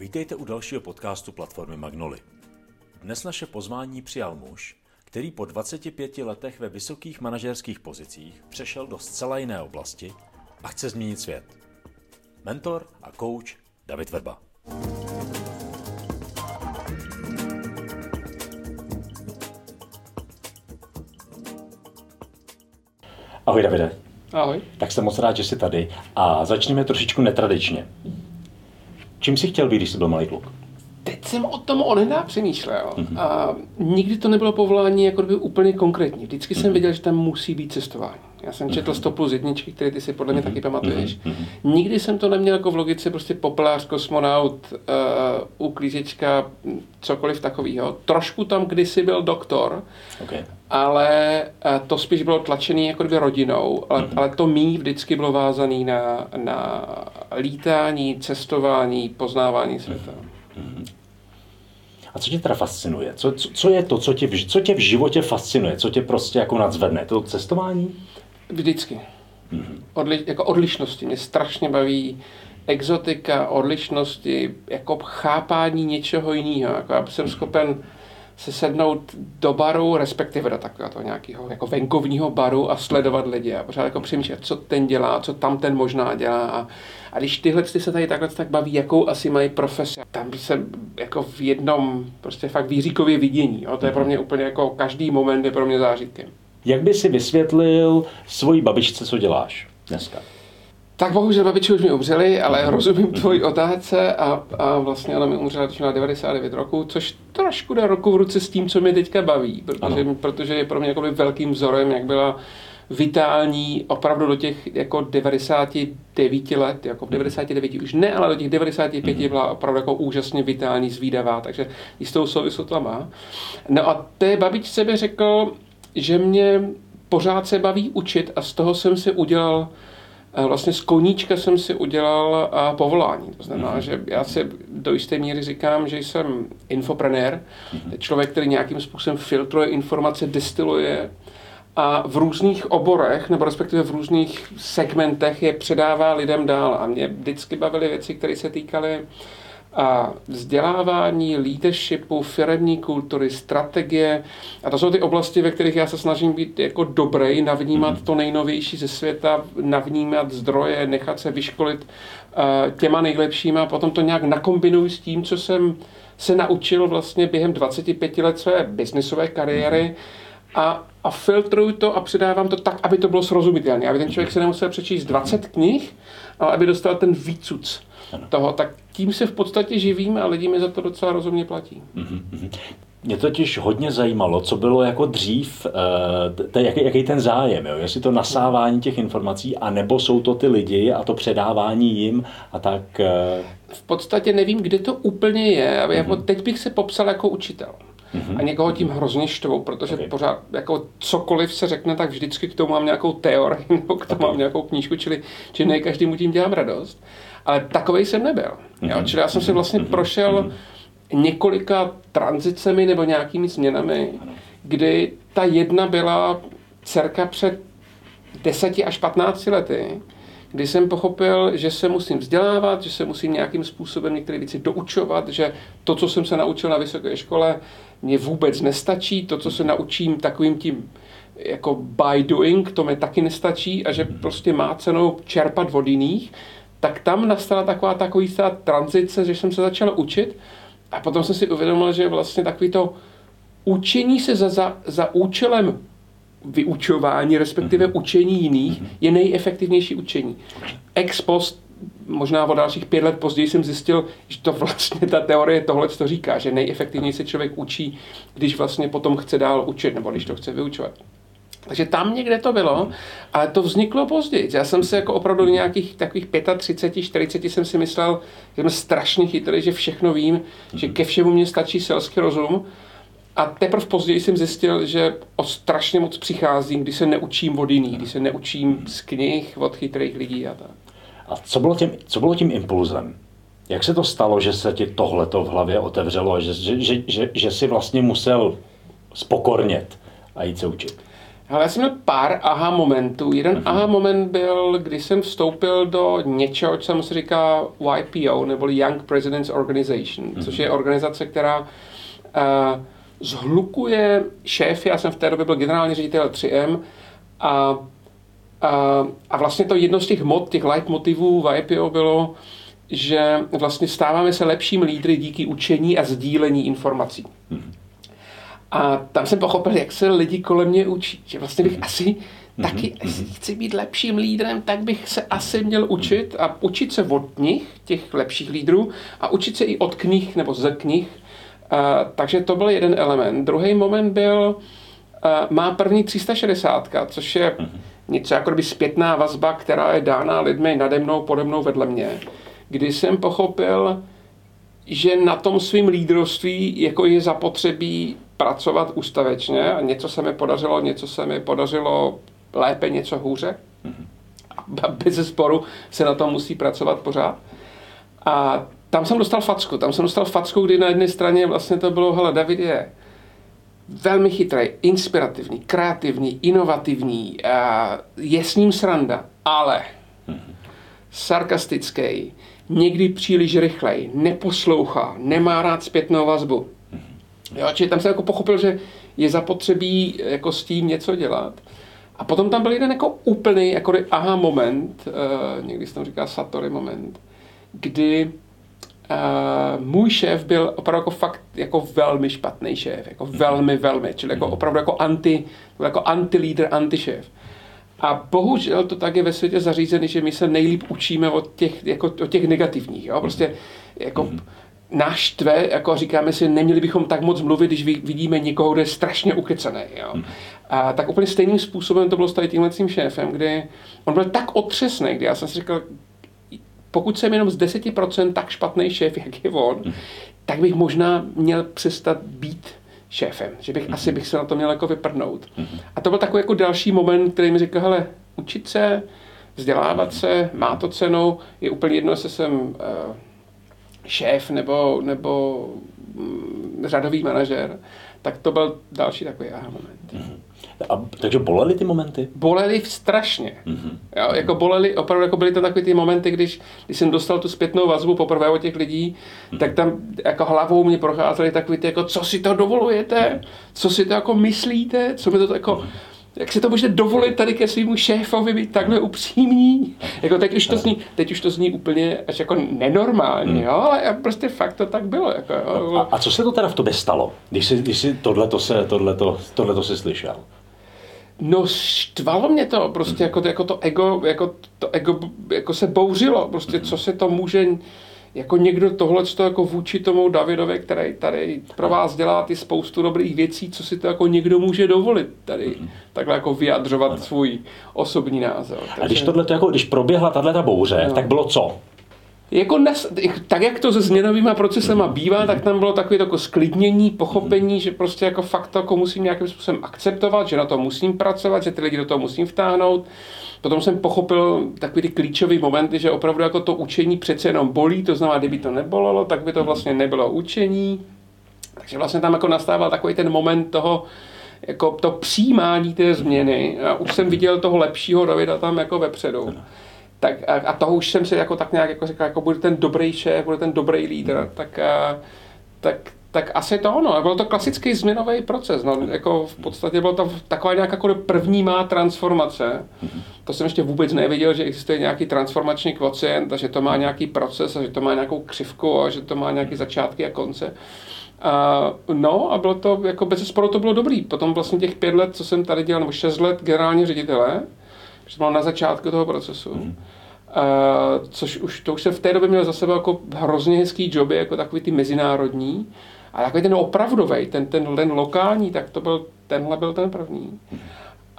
Vítejte u dalšího podcastu platformy Magnoli. Dnes naše pozvání přijal muž, který po 25 letech ve vysokých manažerských pozicích přešel do zcela jiné oblasti a chce změnit svět. Mentor a coach David Verba. Ahoj Davide. Ahoj. Tak jsem moc rád, že jsi tady. A začneme trošičku netradičně. Čím jsi chtěl být, když jsi byl malý kluk? Jsem o tom onedá přemýšlel. Mm-hmm. A nikdy to nebylo povolání jako by úplně konkrétní. Vždycky mm-hmm. jsem věděl, že tam musí být cestování. Já jsem četl 100 plus jedničky, které ty si podle mě mm-hmm. taky pamatuješ. Mm-hmm. Nikdy jsem to neměl jako v logice prostě popelář, kosmonaut, uh, uklízečka, cokoliv takového. Trošku tam kdysi byl doktor, okay. ale uh, to spíš bylo tlačený jako kdyby rodinou, ale, mm-hmm. ale to mý vždycky bylo vázané na, na lítání, cestování, poznávání světa. Mm-hmm. A co tě teda fascinuje? Co, co, co je to, co tě, v, co tě v životě fascinuje? Co tě prostě jako nadzvedne? To cestování? Vždycky. Mm-hmm. Odli, jako odlišnosti. Mě strašně baví exotika, odlišnosti, jako chápání něčeho jiného. Jako já jsem schopen se sednout do baru, respektive do takového nějakého jako venkovního baru a sledovat lidi a pořád jako přemýšlet, co ten dělá, co tam ten možná dělá. A, a když tyhle ty se tady takhle tak baví, jakou asi mají profesi, tam se jako v jednom prostě fakt výříkově vidění. Jo? To je pro mě úplně jako každý moment je pro mě zážitkem. Jak by si vysvětlil svojí babičce, co děláš dneska? Tak bohužel babičky už mi umřeli, ale rozumím tvoji otázce a, a vlastně ona mi umřela, když měla 99 roku, což trošku jde roku v ruce s tím, co mě teďka baví, protože, protože je pro mě velkým vzorem, jak byla vitální opravdu do těch jako 99 let, jako v 99 už ne, ale do těch 95 mm-hmm. byla opravdu jako úžasně vitální, zvídavá, takže jistou souvislost to má. No a té babičce by řekl, že mě pořád se baví učit a z toho jsem si udělal vlastně z koníčka jsem si udělal a povolání. To znamená, mm-hmm. že já si do jisté míry říkám, že jsem infoprenér, mm-hmm. člověk, který nějakým způsobem filtruje informace, destiluje a v různých oborech, nebo respektive v různých segmentech je předává lidem dál. A mě vždycky bavily věci, které se týkaly a vzdělávání, leadershipu, firemní kultury, strategie. A to jsou ty oblasti, ve kterých já se snažím být jako dobrý, navnímat mm-hmm. to nejnovější ze světa, navnímat zdroje, nechat se vyškolit uh, těma nejlepšíma a potom to nějak nakombinuju s tím, co jsem se naučil vlastně během 25 let své biznisové kariéry mm-hmm. a, a filtruju to a předávám to tak, aby to bylo srozumitelné, aby ten člověk se nemusel přečíst 20 knih, ale aby dostal ten výcuc toho, tak tím se v podstatě živím a lidi mi za to docela rozumně platí. Mm-hmm. Mě totiž hodně zajímalo, co bylo jako dřív, uh, jaký, jaký ten zájem, jo? jestli to nasávání těch informací, anebo jsou to ty lidi a to předávání jim a tak. Uh... V podstatě nevím, kde to úplně je. Mm-hmm. Jako teď bych se popsal jako učitel. Mm-hmm. A někoho tím hrozně štvou, protože okay. pořád jako cokoliv se řekne, tak vždycky k tomu mám nějakou teorii nebo k tomu okay. mám nějakou knížku, čili, čili ne každému tím dělám radost. Ale takovej jsem nebyl. Jo? Mhm. Čili já jsem si vlastně mhm. prošel mhm. několika tranzicemi nebo nějakými změnami, kdy ta jedna byla dcerka před 10 až 15 lety, kdy jsem pochopil, že se musím vzdělávat, že se musím nějakým způsobem některé věci doučovat, že to, co jsem se naučil na vysoké škole, mě vůbec nestačí, to, co se naučím takovým tím jako by doing, to mi taky nestačí a že prostě má cenu čerpat od jiných tak tam nastala taková takový ta tranzice, že jsem se začal učit a potom jsem si uvědomil, že vlastně takový to učení se za, za, za účelem vyučování, respektive mm-hmm. učení jiných, mm-hmm. je nejefektivnější učení. Ex post, možná o dalších pět let později jsem zjistil, že to vlastně ta teorie tohle to říká, že nejefektivněji se člověk učí, když vlastně potom chce dál učit, nebo když to chce vyučovat. Takže tam někde to bylo, ale to vzniklo později. Já jsem se jako opravdu do nějakých takových 35, 40 jsem si myslel, že jsem strašně chytrý, že všechno vím, že ke všemu mě stačí selský rozum. A teprve později jsem zjistil, že o strašně moc přicházím, když se neučím od jiných, když se neučím z knih od chytrých lidí a tak. A co bylo tím, co bylo tím impulzem? Jak se to stalo, že se ti tohleto v hlavě otevřelo a že, že, že, že, že si vlastně musel spokornět a jít se učit? Ale já jsem měl pár aha momentů. Jeden mm-hmm. aha moment byl, když jsem vstoupil do něčeho, co se říká YPO, neboli Young Presidents Organization, mm-hmm. což je organizace, která uh, zhlukuje šéfy, já jsem v té době byl generální ředitel 3M a, a, a vlastně to jedno z těch mod, těch light motivů v IPO bylo, že vlastně stáváme se lepším lídry díky učení a sdílení informací. Mm-hmm. A tam jsem pochopil, jak se lidi kolem mě učí. Že vlastně bych asi mm-hmm. taky, jestli chci být lepším lídrem, tak bych se asi měl učit a učit se od nich, těch lepších lídrů, a učit se i od knih nebo ze knih. Uh, takže to byl jeden element. Druhý moment byl, uh, má první 360, což je něco jako by zpětná vazba, která je dána lidmi nade mnou, pode mnou, vedle mě. Kdy jsem pochopil, že na tom svým lídrovství jako je zapotřebí pracovat ústavečně a něco se mi podařilo, něco se mi podařilo lépe, něco hůře. A bez sporu se na tom musí pracovat pořád. A tam jsem dostal facku. Tam jsem dostal facku, kdy na jedné straně vlastně to bylo, hele, David je velmi chytrý, inspirativní, kreativní, inovativní, je s ním sranda, ale sarkastický, někdy příliš rychlej, neposlouchá, nemá rád zpětnou vazbu. Jo, čili tam jsem jako pochopil, že je zapotřebí jako s tím něco dělat. A potom tam byl jeden jako úplný jako aha moment, uh, někdy se tam říká Satori moment, kdy uh, můj šéf byl opravdu jako fakt jako velmi špatný šéf, jako velmi, velmi, čili jako opravdu jako anti, jako anti-lídr, anti-šéf. A bohužel to tak je ve světě zařízený, že my se nejlíp učíme od těch, jako, od těch negativních. Jo? Prostě jako, mm-hmm naštve, jako říkáme si, neměli bychom tak moc mluvit, když vidíme někoho, kdo je strašně ukecený. Jo. Hmm. A tak úplně stejným způsobem to bylo s tady tímhle tím šéfem, kdy on byl tak otřesný, kdy já jsem si říkal, pokud jsem jenom z 10% tak špatný šéf, jak je on, hmm. tak bych možná měl přestat být šéfem, že bych mm. asi bych se na to měl jako vyprdnout. A to byl takový jako další moment, který mi říkal, hele, učit se, vzdělávat se, má to cenu, je úplně jedno, jestli jsem uh, šéf nebo, nebo mm, řadový manažer, tak to byl další takový aha moment. Mm-hmm. A, takže bolely ty momenty? Bolely strašně. Mm-hmm. Jo, jako bolely, opravdu jako byly to takové ty momenty, když, když jsem dostal tu zpětnou vazbu poprvé od těch lidí, mm-hmm. tak tam jako hlavou mě procházely takový ty, jako co si to dovolujete, co si to jako myslíte, co mi to jako... Mm-hmm jak si to můžete dovolit tady ke svýmu šéfovi být takhle upřímní? Jako teď už to zní, teď už to zní úplně až jako nenormálně, hmm. jo, ale prostě fakt to tak bylo. Jako, jo. A, a, co se to teda v tobě stalo, když jsi, když jsi tohleto se, tohleto, tohleto se slyšel? No štvalo mě to, prostě hmm. jako, jako to ego, jako to ego jako se bouřilo, prostě hmm. co se to může jako někdo tohle jako vůči tomu Davidovi, který tady pro vás dělá ty spoustu dobrých věcí, co si to jako někdo může dovolit tady mm-hmm. takhle jako vyjadřovat ano. svůj osobní názor. Takže... A když tohle jako, když proběhla tahle ta bouře, no. tak bylo co? Jako nes, tak, jak to se změnovými procesama bývá, tak tam bylo takové jako sklidnění, pochopení, že prostě jako fakt to jako musím nějakým způsobem akceptovat, že na to musím pracovat, že ty lidi do toho musím vtáhnout Potom jsem pochopil takový ty klíčový momenty, že opravdu jako to učení přece jenom bolí, to znamená, kdyby to nebolelo, tak by to vlastně nebylo učení. Takže vlastně tam jako nastával takový ten moment toho, jako to přijímání té změny. A už jsem viděl toho lepšího Davida tam jako vepředu. Tak a, a toho už jsem si jako tak nějak jako říkal, jako bude ten dobrý šéf, bude ten dobrý lídr, tak, a, tak tak asi to ono. Byl to klasický změnový proces. No, jako v podstatě byla to taková nějaká jako první má transformace. To jsem ještě vůbec nevěděl, že existuje nějaký transformační kvocient a že to má nějaký proces a že to má nějakou křivku a že to má nějaké začátky a konce. A, no a bylo to, jako bez sporu to bylo dobrý. Potom vlastně těch pět let, co jsem tady dělal, nebo šest let generální ředitele, že bylo na začátku toho procesu. Mm. Uh, což už, to už jsem v té době měl za sebou jako hrozně hezký joby, jako takový ty mezinárodní. A takový ten opravdový, ten, ten, ten lokální, tak to byl, tenhle byl ten první.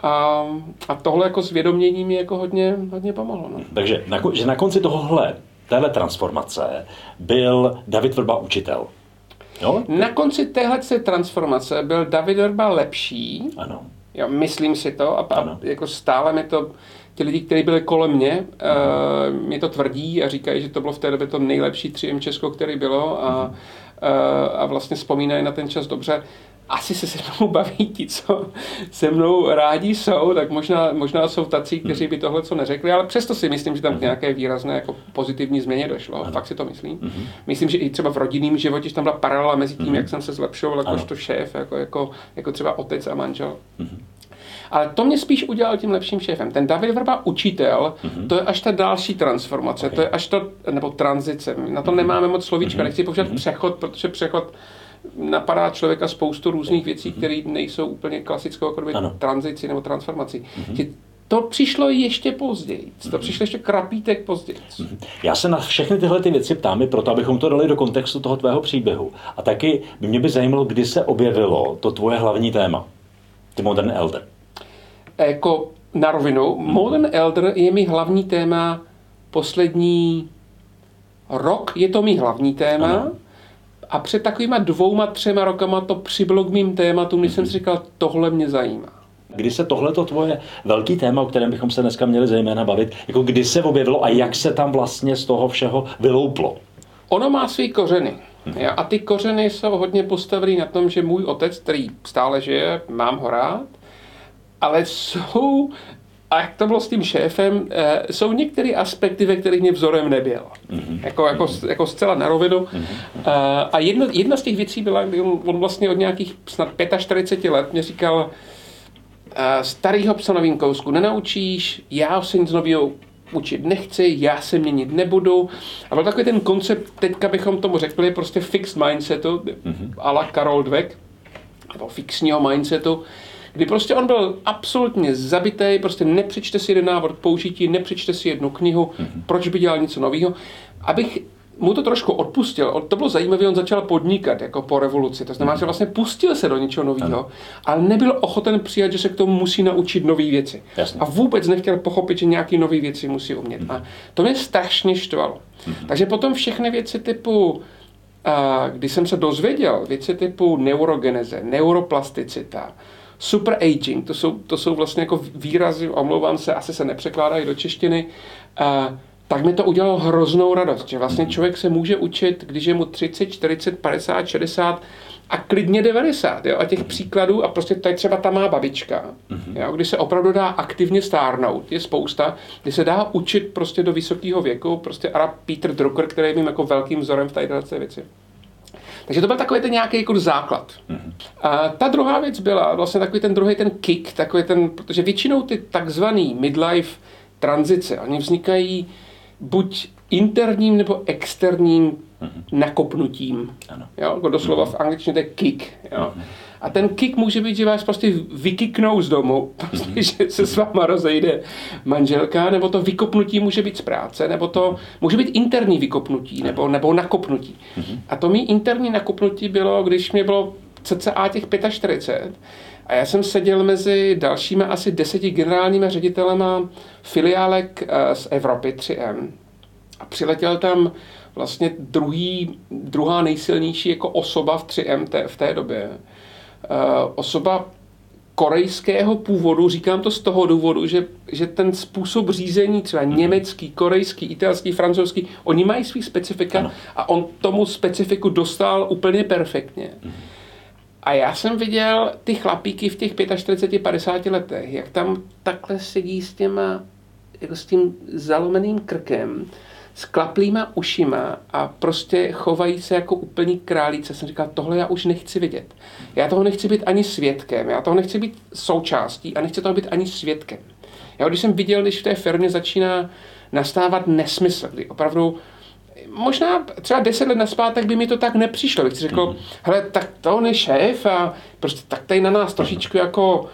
A, a tohle jako zvědomění mi jako hodně, hodně pomohlo. No. Takže na, že na konci tohohle, téhle transformace byl David Vrba učitel. Jo? Na konci téhle transformace byl David Vrba lepší. Ano. Jo, myslím si to a, a jako stále mi to ti lidi, kteří byli kolem mě, uh, mi to tvrdí a říkají, že to bylo v té době to nejlepší 3M Česko, který bylo a, uh, a vlastně vzpomínají na ten čas dobře. asi se se mnou baví ti, co se mnou rádi jsou, tak možná, možná jsou tací, kteří by tohle co neřekli, ale přesto si myslím, že tam k nějaké výrazné jako pozitivní změně došlo. Fakt si to myslím. Myslím, že i třeba v rodinném životě tam byla paralela mezi tím, jak jsem se zlepšoval jakožto šéf, jako, jako, jako třeba otec a manžel. Ale to mě spíš udělal tím lepším šéfem. Ten David Vrba učitel, mm-hmm. to je až ta další transformace, okay. to je až to, nebo tranzice. Na to nemáme moc slovíčka, mm-hmm. nechci používat mm-hmm. přechod, protože přechod napadá člověka spoustu různých věcí, mm-hmm. které nejsou úplně klasickou jako tranzici nebo transformací. Mm-hmm. To přišlo ještě později. To mm-hmm. přišlo ještě krapítek později. Mm-hmm. Já se na všechny tyhle ty věci ptám, proto abychom to dali do kontextu toho tvého příběhu. A taky by mě by zajímalo, kdy se objevilo to tvoje hlavní téma, ty Modern Elder jako na rovinu, Modern Elder je mi hlavní téma poslední rok, je to mi hlavní téma. Ano. A před takovýma dvouma, třema rokama to přibylo k mým tématům, když jsem si říkal, tohle mě zajímá. Kdy se tohle to tvoje velký téma, o kterém bychom se dneska měli zejména bavit, jako kdy se objevilo a jak se tam vlastně z toho všeho vylouplo? Ono má své kořeny. Mhm. A ty kořeny jsou hodně postavený na tom, že můj otec, který stále žije, mám ho rád, ale jsou, a jak to bylo s tím šéfem, eh, jsou některé aspekty, ve kterých mě vzorem nebyl. Mm-hmm. Jako, jako, jako zcela na rovinu. Mm-hmm. A jedna, jedna z těch věcí byla, kdy on, on vlastně od nějakých snad 45 let mě říkal, eh, starýho psa novým kousku nenaučíš, já se nic nového učit nechci, já se měnit nebudu. A byl takový ten koncept, teďka bychom tomu řekli, prostě fixed mindsetu, mm-hmm. a la Karol Dweck, nebo fixního mindsetu, kdy prostě on byl absolutně zabitý, prostě nepřečte si jeden návod použití, nepřečte si jednu knihu, mm-hmm. proč by dělal něco nového. Abych mu to trošku odpustil. To bylo zajímavé, on začal podnikat jako po revoluci. To znamená, že vlastně pustil se do něčeho nového, ale nebyl ochoten přijat, že se k tomu musí naučit nové věci. Jasně. A vůbec nechtěl pochopit, že nějaké nové věci musí umět. A to mě strašně štvalo. Mm-hmm. Takže potom všechny věci typu, a když jsem se dozvěděl, věci typu neurogeneze, neuroplasticita, super aging, to jsou, to jsou vlastně jako výrazy, omlouvám se, asi se nepřekládají do češtiny, uh, tak mi to udělalo hroznou radost, že vlastně člověk se může učit, když je mu 30, 40, 50, 60 a klidně 90. Jo? A těch příkladů, a prostě tady třeba ta má babička, mm-hmm. jo? kdy se opravdu dá aktivně stárnout, je spousta, kdy se dá učit prostě do vysokého věku, prostě Arab Peter Drucker, který je mým jako velkým vzorem v této věci. Takže to byl takový ten nějaký jako základ. Mm-hmm. A ta druhá věc byla vlastně takový ten druhý ten kick, takový ten, protože většinou ty takzvaný midlife tranzice, oni vznikají buď interním nebo externím mm-hmm. nakopnutím. Ano. Jo, jako doslova mm-hmm. v angličtině to je kick. Jo. Mm-hmm. A ten kick může být, že vás prostě vykiknou z domu, prostě, mm-hmm. že se s váma rozejde manželka, nebo to vykopnutí může být z práce, nebo to může být interní vykopnutí, nebo, nebo nakopnutí. Mm-hmm. A to mý interní nakopnutí bylo, když mě bylo cca těch 45, a já jsem seděl mezi dalšími asi deseti generálními ředitelema filiálek eh, z Evropy 3M. A přiletěl tam vlastně druhý, druhá nejsilnější jako osoba v 3M té, v té době. Uh, osoba korejského původu, říkám to z toho důvodu, že, že ten způsob řízení, třeba mhm. německý, korejský, italský, francouzský, oni mají svý specifika ano. a on tomu specifiku dostal úplně perfektně. Mm. A já jsem viděl ty chlapíky v těch 45-50 letech, jak tam takhle sedí s těma, jako s tím zalomeným krkem, s klaplýma ušima a prostě chovají se jako úplný králíce. Jsem říkal, tohle já už nechci vidět. Já toho nechci být ani svědkem, já toho nechci být součástí a nechci toho být ani svědkem. Já když jsem viděl, když v té firmě začíná nastávat nesmysl, kdy opravdu možná třeba deset let naspátek by mi to tak nepřišlo. Bych si řekl, mm-hmm. hele, tak to on je šéf a prostě tak tady na nás trošičku jako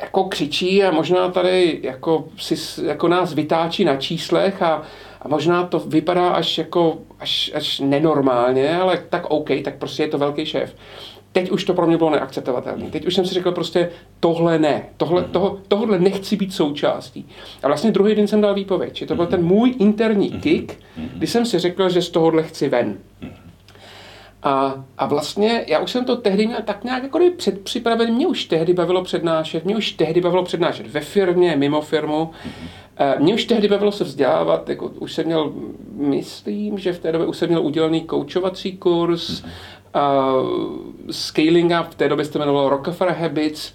jako křičí a možná tady jako, si, jako nás vytáčí na číslech a, a možná to vypadá až jako až, až nenormálně, ale tak OK, tak prostě je to velký šéf. Teď už to pro mě bylo neakceptovatelné. Teď už jsem si řekl prostě tohle ne, tohle, mm-hmm. toho, tohle nechci být součástí. A vlastně druhý den jsem dal výpověď, že to byl ten můj interní mhm. kick, kdy jsem si řekl, že z tohohle chci ven. A, a vlastně já už jsem to tehdy měl tak nějak jako předpřipraven, mě už tehdy bavilo přednášet, mě už tehdy bavilo přednášet ve firmě, mimo firmu. Mě už tehdy bavilo se vzdělávat, jako už jsem měl, myslím, že v té době už jsem měl udělaný koučovací kurz, uh, scaling up, v té době se to jmenovalo Rockefeller Habits,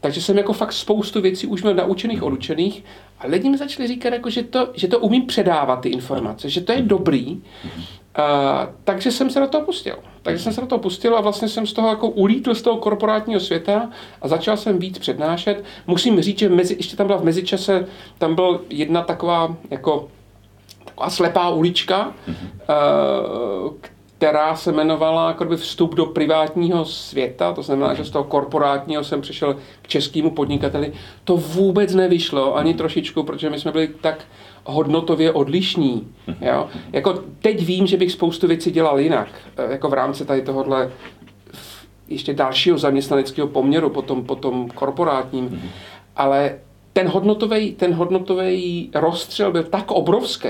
takže jsem jako fakt spoustu věcí už měl naučených, odučených a lidi mi začali říkat, jako, že, to, že to umím předávat ty informace, že to je dobrý. Uh, takže jsem se na to pustil. Takže jsem se na to pustil a vlastně jsem z toho jako ulítl z toho korporátního světa a začal jsem víc přednášet. Musím říct, že mezi, ještě tam byla v mezičase, tam byla jedna taková jako taková slepá ulička, uh, která se jmenovala jako by vstup do privátního světa, to znamená, že z toho korporátního jsem přišel k českému podnikateli. To vůbec nevyšlo ani trošičku, protože my jsme byli tak hodnotově odlišní. Jo? Jako teď vím, že bych spoustu věcí dělal jinak, eh, jako v rámci tady tohohle ještě dalšího zaměstnaneckého poměru, potom, potom korporátním, ale ten hodnotový, ten hodnotový rozstřel byl tak obrovský,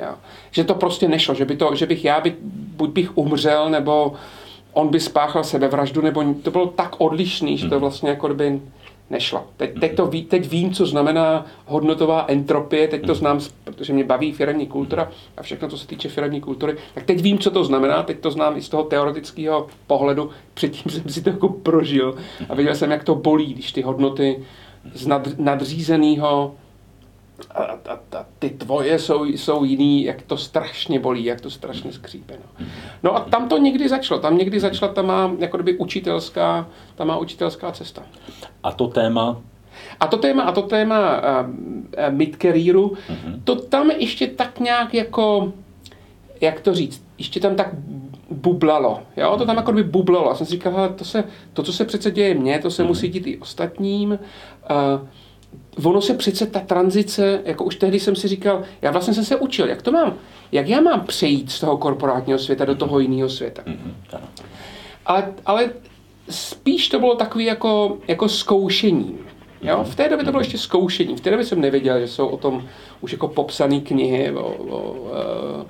Jo. Že to prostě nešlo, že, by to, že bych já, by, buď bych umřel, nebo on by spáchal sebevraždu, nebo to bylo tak odlišný, že to mhm. vlastně jako by nešlo. Teď, teď, to ví, teď vím, co znamená hodnotová entropie, teď to mhm. znám, protože mě baví firmní kultura a všechno, co se týče firmní kultury, tak teď vím, co to znamená, teď to znám i z toho teoretického pohledu, předtím jsem si to jako prožil a viděl jsem, jak to bolí, když ty hodnoty z nad, nadřízeného a, a, a ty tvoje jsou, jsou jiný, jak to strašně bolí, jak to strašně skřípe. No. no a tam to někdy začalo, tam někdy začala ta má jako kdyby učitelská, ta má učitelská cesta. A to téma? A to téma, a to téma uh, uh, mid-careeru, uh-huh. to tam ještě tak nějak jako, jak to říct, ještě tam tak bublalo. Jo? To tam jako by bublalo. Já jsem si říkal, to, se, to, co se přece děje mně, to se uh-huh. musí dít i ostatním. Uh, ono se přece ta tranzice, jako už tehdy jsem si říkal, já vlastně jsem se učil, jak to mám, jak já mám přejít z toho korporátního světa do toho jiného světa. Mm-hmm. Ale, ale spíš to bylo takový jako, jako zkoušení. Jo? V té době to bylo ještě zkoušení. V té době jsem nevěděl, že jsou o tom už jako popsané knihy o, o, o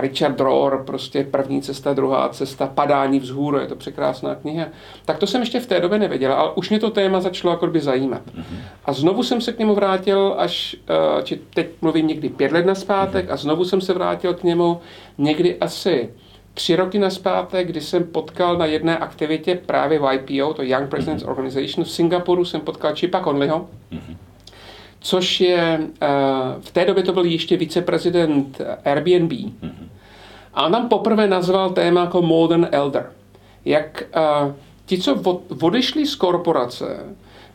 Richard Rohr, prostě první cesta, druhá cesta, padání vzhůru, je to překrásná kniha. Tak to jsem ještě v té době nevěděl, ale už mě to téma začalo jako by zajímat. A znovu jsem se k němu vrátil až, eh, či teď mluvím někdy pět let na zpátek, a znovu jsem se vrátil k němu někdy asi tři roky na zpátek, kdy jsem potkal na jedné aktivitě právě v IPO, to Young Presidents Organization v Singapuru, jsem potkal Chipa Conleyho, což je, eh, v té době to byl ještě viceprezident Airbnb. Mm-hmm. A on tam poprvé nazval téma jako Modern Elder. Jak uh, ti, co odešli z korporace,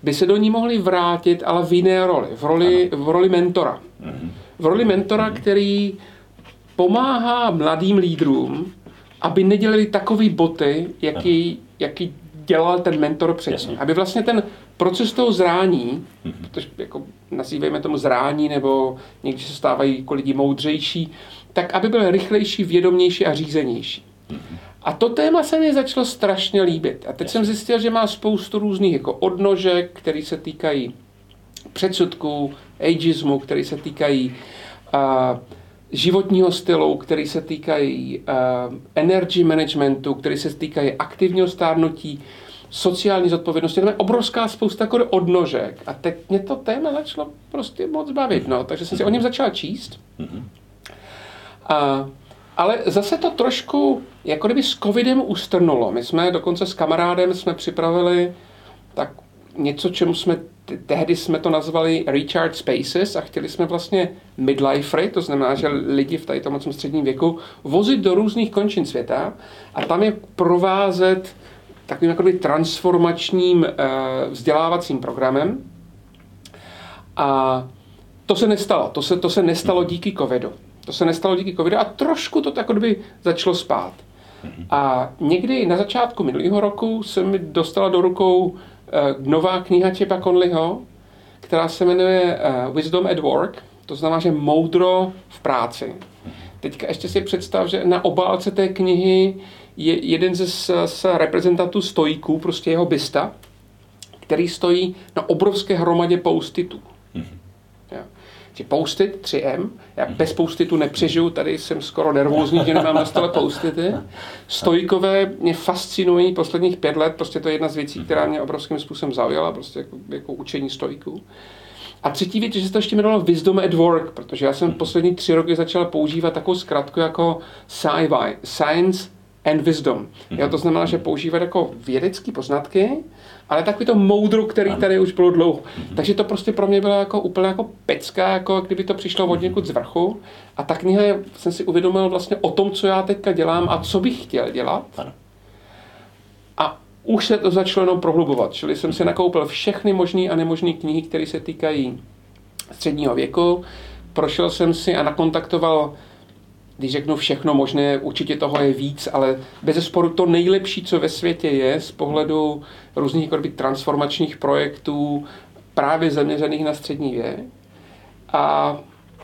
by se do ní mohli vrátit, ale v jiné roli, v roli, v roli mentora. Mm-hmm. V roli mentora, který pomáhá mladým lídrům, aby nedělali takový boty, jaký, jaký dělal ten mentor předtím. Aby vlastně ten proces toho zrání, mm-hmm. protože jako nazývejme tomu zrání, nebo někdy se stávají jako lidi moudřejší, tak aby byl rychlejší, vědomější a řízenější. Mm-hmm. A to téma se mi začalo strašně líbit. A teď jsem zjistil, že má spoustu různých jako odnožek, které se týkají předsudků, ageismu, které se týkají uh, životního stylu, které se týkají uh, energy managementu, které se týkají aktivního stárnutí, sociální zodpovědnosti, tam je obrovská spousta jako odnožek. A teď mě to téma začalo prostě moc bavit, no. takže jsem si o něm začal číst. A, ale zase to trošku, jako kdyby s covidem ustrnulo. My jsme dokonce s kamarádem jsme připravili tak něco, čemu jsme tehdy jsme to nazvali Recharge Spaces a chtěli jsme vlastně midlifery, to znamená, že lidi v tady tomhle středním věku vozit do různých končin světa a tam je provázet takovým jakoby transformačním uh, vzdělávacím programem. A to se nestalo. To se, to se nestalo díky covidu. To se nestalo díky covidu a trošku to tak by začalo spát. A někdy na začátku minulého roku se mi dostala do rukou nová kniha Čepa Conleyho, která se jmenuje uh, Wisdom at Work, to znamená, že moudro v práci. Teďka ještě si představ, že na obálce té knihy je jeden ze z reprezentantů stojíků, prostě jeho bysta, který stojí na obrovské hromadě poustitů. Mm-hmm. Ti poustit 3M, já mm-hmm. bez poustitu nepřežiju, tady jsem skoro nervózní, že nemám na stole poustity. Stojkové mě fascinují posledních pět let, prostě to je jedna z věcí, která mě obrovským způsobem zaujala, prostě jako, jako učení stojků. A třetí věc, že se to ještě jmenovalo Wisdom at Work, protože já jsem poslední tři roky začal používat takovou zkratku jako SciVi, Science and Wisdom. Jo, to znamená, že používat jako vědecké poznatky, ale takový to moudro, který tady už bylo dlouho. Takže to prostě pro mě bylo jako úplně jako pecka, jako kdyby to přišlo od někud z vrchu. A ta kniha jsem si uvědomil vlastně o tom, co já teďka dělám a co bych chtěl dělat. A už se to začalo jenom prohlubovat. Čili jsem si nakoupil všechny možné a nemožné knihy, které se týkají středního věku. Prošel jsem si a nakontaktoval když řeknu všechno možné, určitě toho je víc, ale bez sporu to nejlepší, co ve světě je z pohledu různých jako transformačních projektů, právě zaměřených na střední věk. A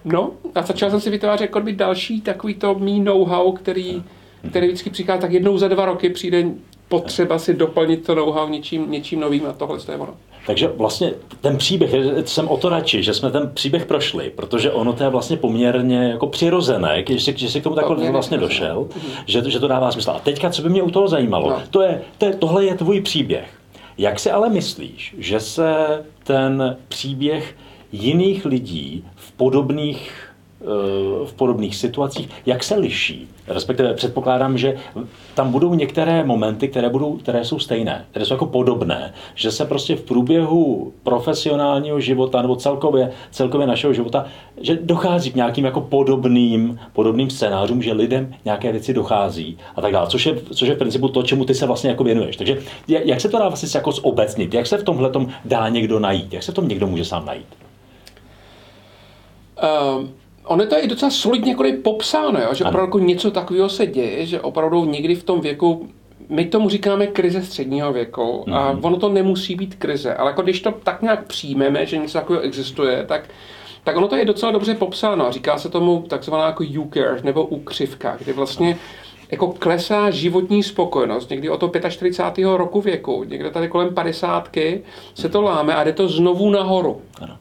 no, a začal jsem si vytvářet jako další takový to mý know-how, který, který vždycky přichází, tak jednou za dva roky přijde potřeba si doplnit to know-how něčím, něčím novým a tohle je ono. Takže vlastně ten příběh, jsem o to radši, že jsme ten příběh prošli, protože ono to je vlastně poměrně jako přirozené, že jsi, že jsi k tomu takhle vlastně došel, že, že to dává smysl. A teďka, co by mě u toho zajímalo, no. to je, to je, tohle je tvůj příběh. Jak si ale myslíš, že se ten příběh jiných lidí v podobných v podobných situacích, jak se liší. Respektive předpokládám, že tam budou některé momenty, které, budou, které jsou stejné, které jsou jako podobné, že se prostě v průběhu profesionálního života nebo celkově, celkově našeho života, že dochází k nějakým jako podobným, podobným scénářům, že lidem nějaké věci dochází a tak dále, což je, což je v principu to, čemu ty se vlastně jako věnuješ. Takže jak se to dá vlastně jako zobecnit, jak se v tomhle dá někdo najít, jak se v tom někdo může sám najít? Um ono to je i docela solidně jako popsáno, jo? že ano. opravdu jako něco takového se děje, že opravdu někdy v tom věku my tomu říkáme krize středního věku a mm-hmm. ono to nemusí být krize, ale jako když to tak nějak přijmeme, že něco takového existuje, tak, tak ono to je docela dobře popsáno. Říká se tomu takzvaná jako U-curve nebo ukřivka, kdy vlastně jako klesá životní spokojenost, někdy o to 45. roku věku, někde tady kolem 50. se to láme a jde to znovu nahoru. Ano.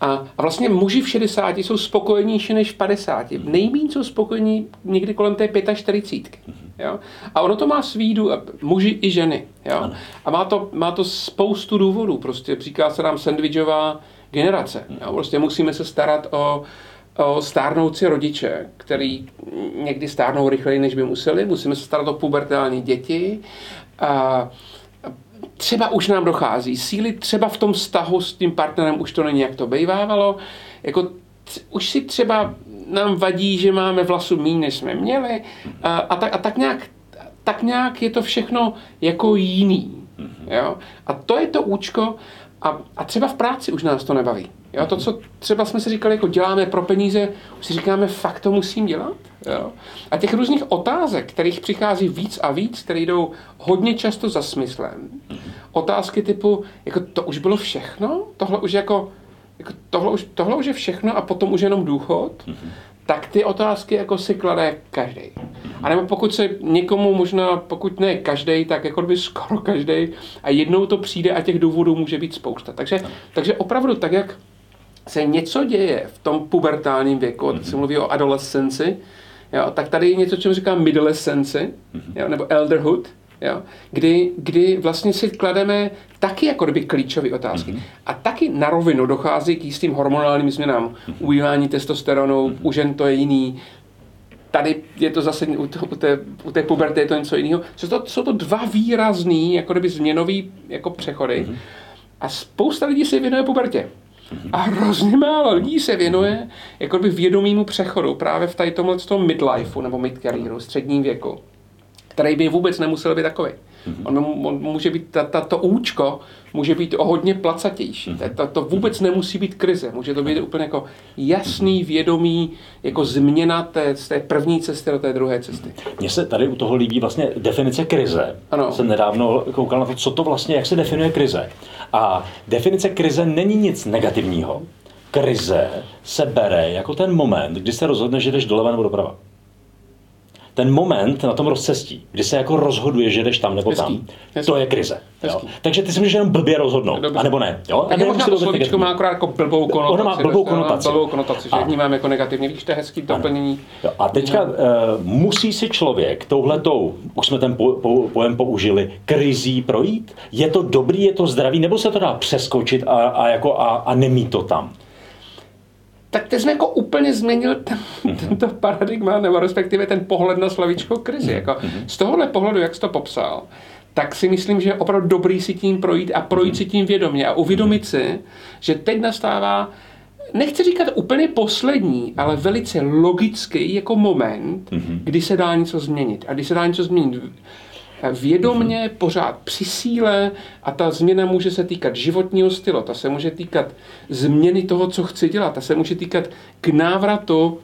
A, a vlastně muži v 60 jsou spokojenější než v 50. Nejméně jsou spokojení někdy kolem té 45. Jo? A ono to má svý dů, muži i ženy. Jo? A má to, má to spoustu důvodů. Prostě říká se nám sandvičová generace. Jo? Prostě musíme se starat o, o stárnoucí rodiče, který někdy stárnou rychleji, než by museli. Musíme se starat o pubertální děti. A třeba už nám dochází síly, třeba v tom vztahu s tím partnerem už to není, jak to bývávalo. Jako už si třeba nám vadí, že máme vlasu méně, než jsme měli a, a, tak, a tak, nějak, tak nějak je to všechno jako jiný. Mhm. Jo? A to je to účko a, a třeba v práci už nás to nebaví. Jo? To, co třeba jsme si říkali, jako děláme pro peníze, už si říkáme, fakt to musím dělat. Jo? A těch různých otázek, kterých přichází víc a víc, které jdou hodně často za smyslem. Otázky typu, jako to už bylo všechno? Tohle už jako, jako tohle, už, tohle už je všechno a potom už jenom důchod? Tak ty otázky jako si klade každý. A nebo pokud se někomu možná, pokud ne každý, tak jako by skoro každý a jednou to přijde a těch důvodů může být spousta. Takže, takže opravdu tak, jak se něco děje v tom pubertálním věku, teď se mluví o adolescenci, jo, tak tady je něco, čemu říkám midolescenci, jo, nebo elderhood, jo, kdy, kdy vlastně si klademe taky jako kdyby klíčové otázky. Mm-hmm. A taky na rovinu dochází k jistým hormonálním změnám. Mm-hmm. Ubývání testosteronu, mm-hmm. u žen to je jiný, tady je to zase u, to, u, té, u té puberty je to něco jiného. Jsou to, jsou to dva výrazný, jako kdyby změnový jako přechody. Mm-hmm. A spousta lidí se věnuje pubertě. A hrozně málo lidí se věnuje jako by vědomímu přechodu právě v tady tomhle tom midlifeu nebo midcareeru, středním věku, který by vůbec nemusel být takový. Mm-hmm. On, on může být, ta, to účko může být o hodně placatější. Mm-hmm. To, to vůbec nemusí být krize. Může to být úplně jako jasný, vědomý, jako změna té, z té první cesty do té druhé cesty. Mně se tady u toho líbí vlastně definice krize. Ano. Jsem nedávno koukal na to, co to vlastně, jak se definuje krize. A definice krize není nic negativního. Krize se bere jako ten moment, kdy se rozhodne, že jdeš doleva nebo doprava. Ten moment na tom rozcestí, kdy se jako rozhoduje, že jdeš tam nebo Hezký. tam, Hezký. to je krize. Jo? Takže ty si můžeš jenom blbě rozhodnout, Dobře. anebo ne. Jo? Tak možná to slovíčko má akorát jako blbou konotaci. Ono má blbou konotaci. Blbou konotaci, že vnímám jako negativně. Víš, to je hezký doplnění. Jo. A teďka uh, musí si člověk touhletou, už jsme ten po, po, pojem použili, krizí projít? Je to dobrý, je to zdravý, nebo se to dá přeskočit a, a, jako, a, a nemít to tam? Tak ty jsme jako úplně změnil ten, mm-hmm. tento paradigma, nebo respektive ten pohled na slavičkou krizi. Mm-hmm. Jako z tohohle pohledu, jak jsi to popsal, tak si myslím, že je opravdu dobrý si tím projít a projít si tím vědomě a uvědomit si, že teď nastává nechci říkat úplně poslední, ale velice logický jako moment, mm-hmm. kdy se dá něco změnit. A kdy se dá něco změnit vědomně, pořád při síle a ta změna může se týkat životního stylu, ta se může týkat změny toho, co chci dělat, ta se může týkat k návratu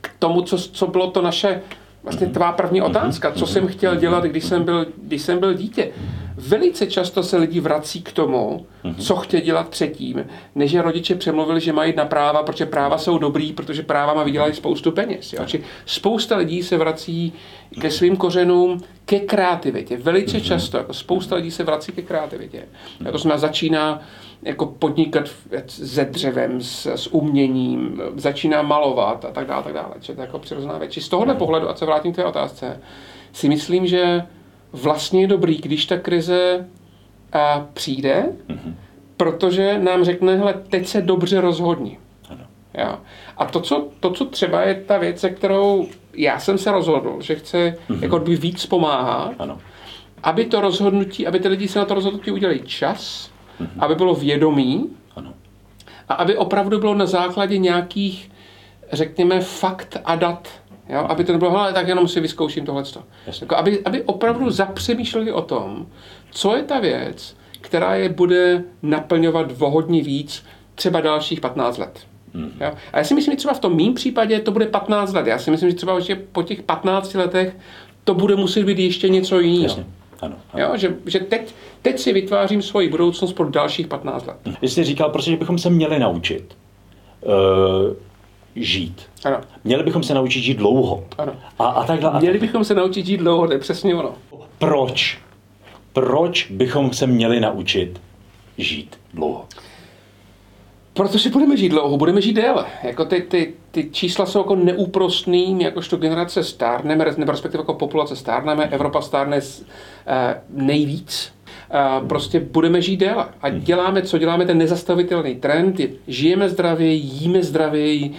k tomu, co, co bylo to naše vlastně tvá první otázka, co jsem chtěl dělat, když jsem byl, když jsem byl dítě. Velice často se lidi vrací k tomu, co chtěl dělat předtím, než je rodiče přemluvili, že mají na práva, protože práva jsou dobrý, protože práva má vydělali spoustu peněz. Jo? Či spousta lidí se vrací ke svým kořenům, ke kreativitě. Velice často, jako spousta lidí se vrací ke kreativitě. To znamená, začíná jako podnikat se dřevem, s, s uměním, začíná malovat a tak dále, tak dále. Či to jako přirozená věc. z tohohle pohledu, a se vrátím k té otázce, si myslím, že vlastně je dobrý, když ta krize a, přijde, mm-hmm. protože nám řekne, hele, teď se dobře rozhodni. Jo. A to co, to, co třeba je ta věc, se kterou já jsem se rozhodl, že chci mm-hmm. jako by víc pomáhat, ano. aby to rozhodnutí, aby ty lidi se na to rozhodnutí udělali čas, mm-hmm. aby bylo vědomí ano. a aby opravdu bylo na základě nějakých, řekněme, fakt a dat. Jo? Aby to nebylo, hele, tak jenom si vyzkouším tohle. Jako, aby, aby opravdu zapřemýšleli o tom, co je ta věc, která je bude naplňovat vohodně víc třeba dalších 15 let. Mm. Jo? A já si myslím, že třeba v tom mým případě to bude 15 let. Já si myslím, že třeba že po těch 15 letech to bude muset být ještě něco jiného. Ano, ano. Jo, že, že teď, teď si vytvářím svoji budoucnost pro dalších 15 let. Vy jsi říkal prostě, že bychom se měli naučit uh, žít. Ano. Měli bychom se naučit žít dlouho. Ano. A, a takhle. A měli bychom se naučit žít dlouho, to je přesně ono. Proč? Proč bychom se měli naučit žít dlouho? Protože budeme žít dlouho, budeme žít déle. Jako ty, ty, ty čísla jsou jako neúprostný, my jakožto generace stárneme, nebo respektive jako populace stárneme, Evropa stárne uh, nejvíc. Uh, prostě budeme žít déle. A děláme, co děláme, ten nezastavitelný trend, je, žijeme zdravěji, jíme zdravěji, uh,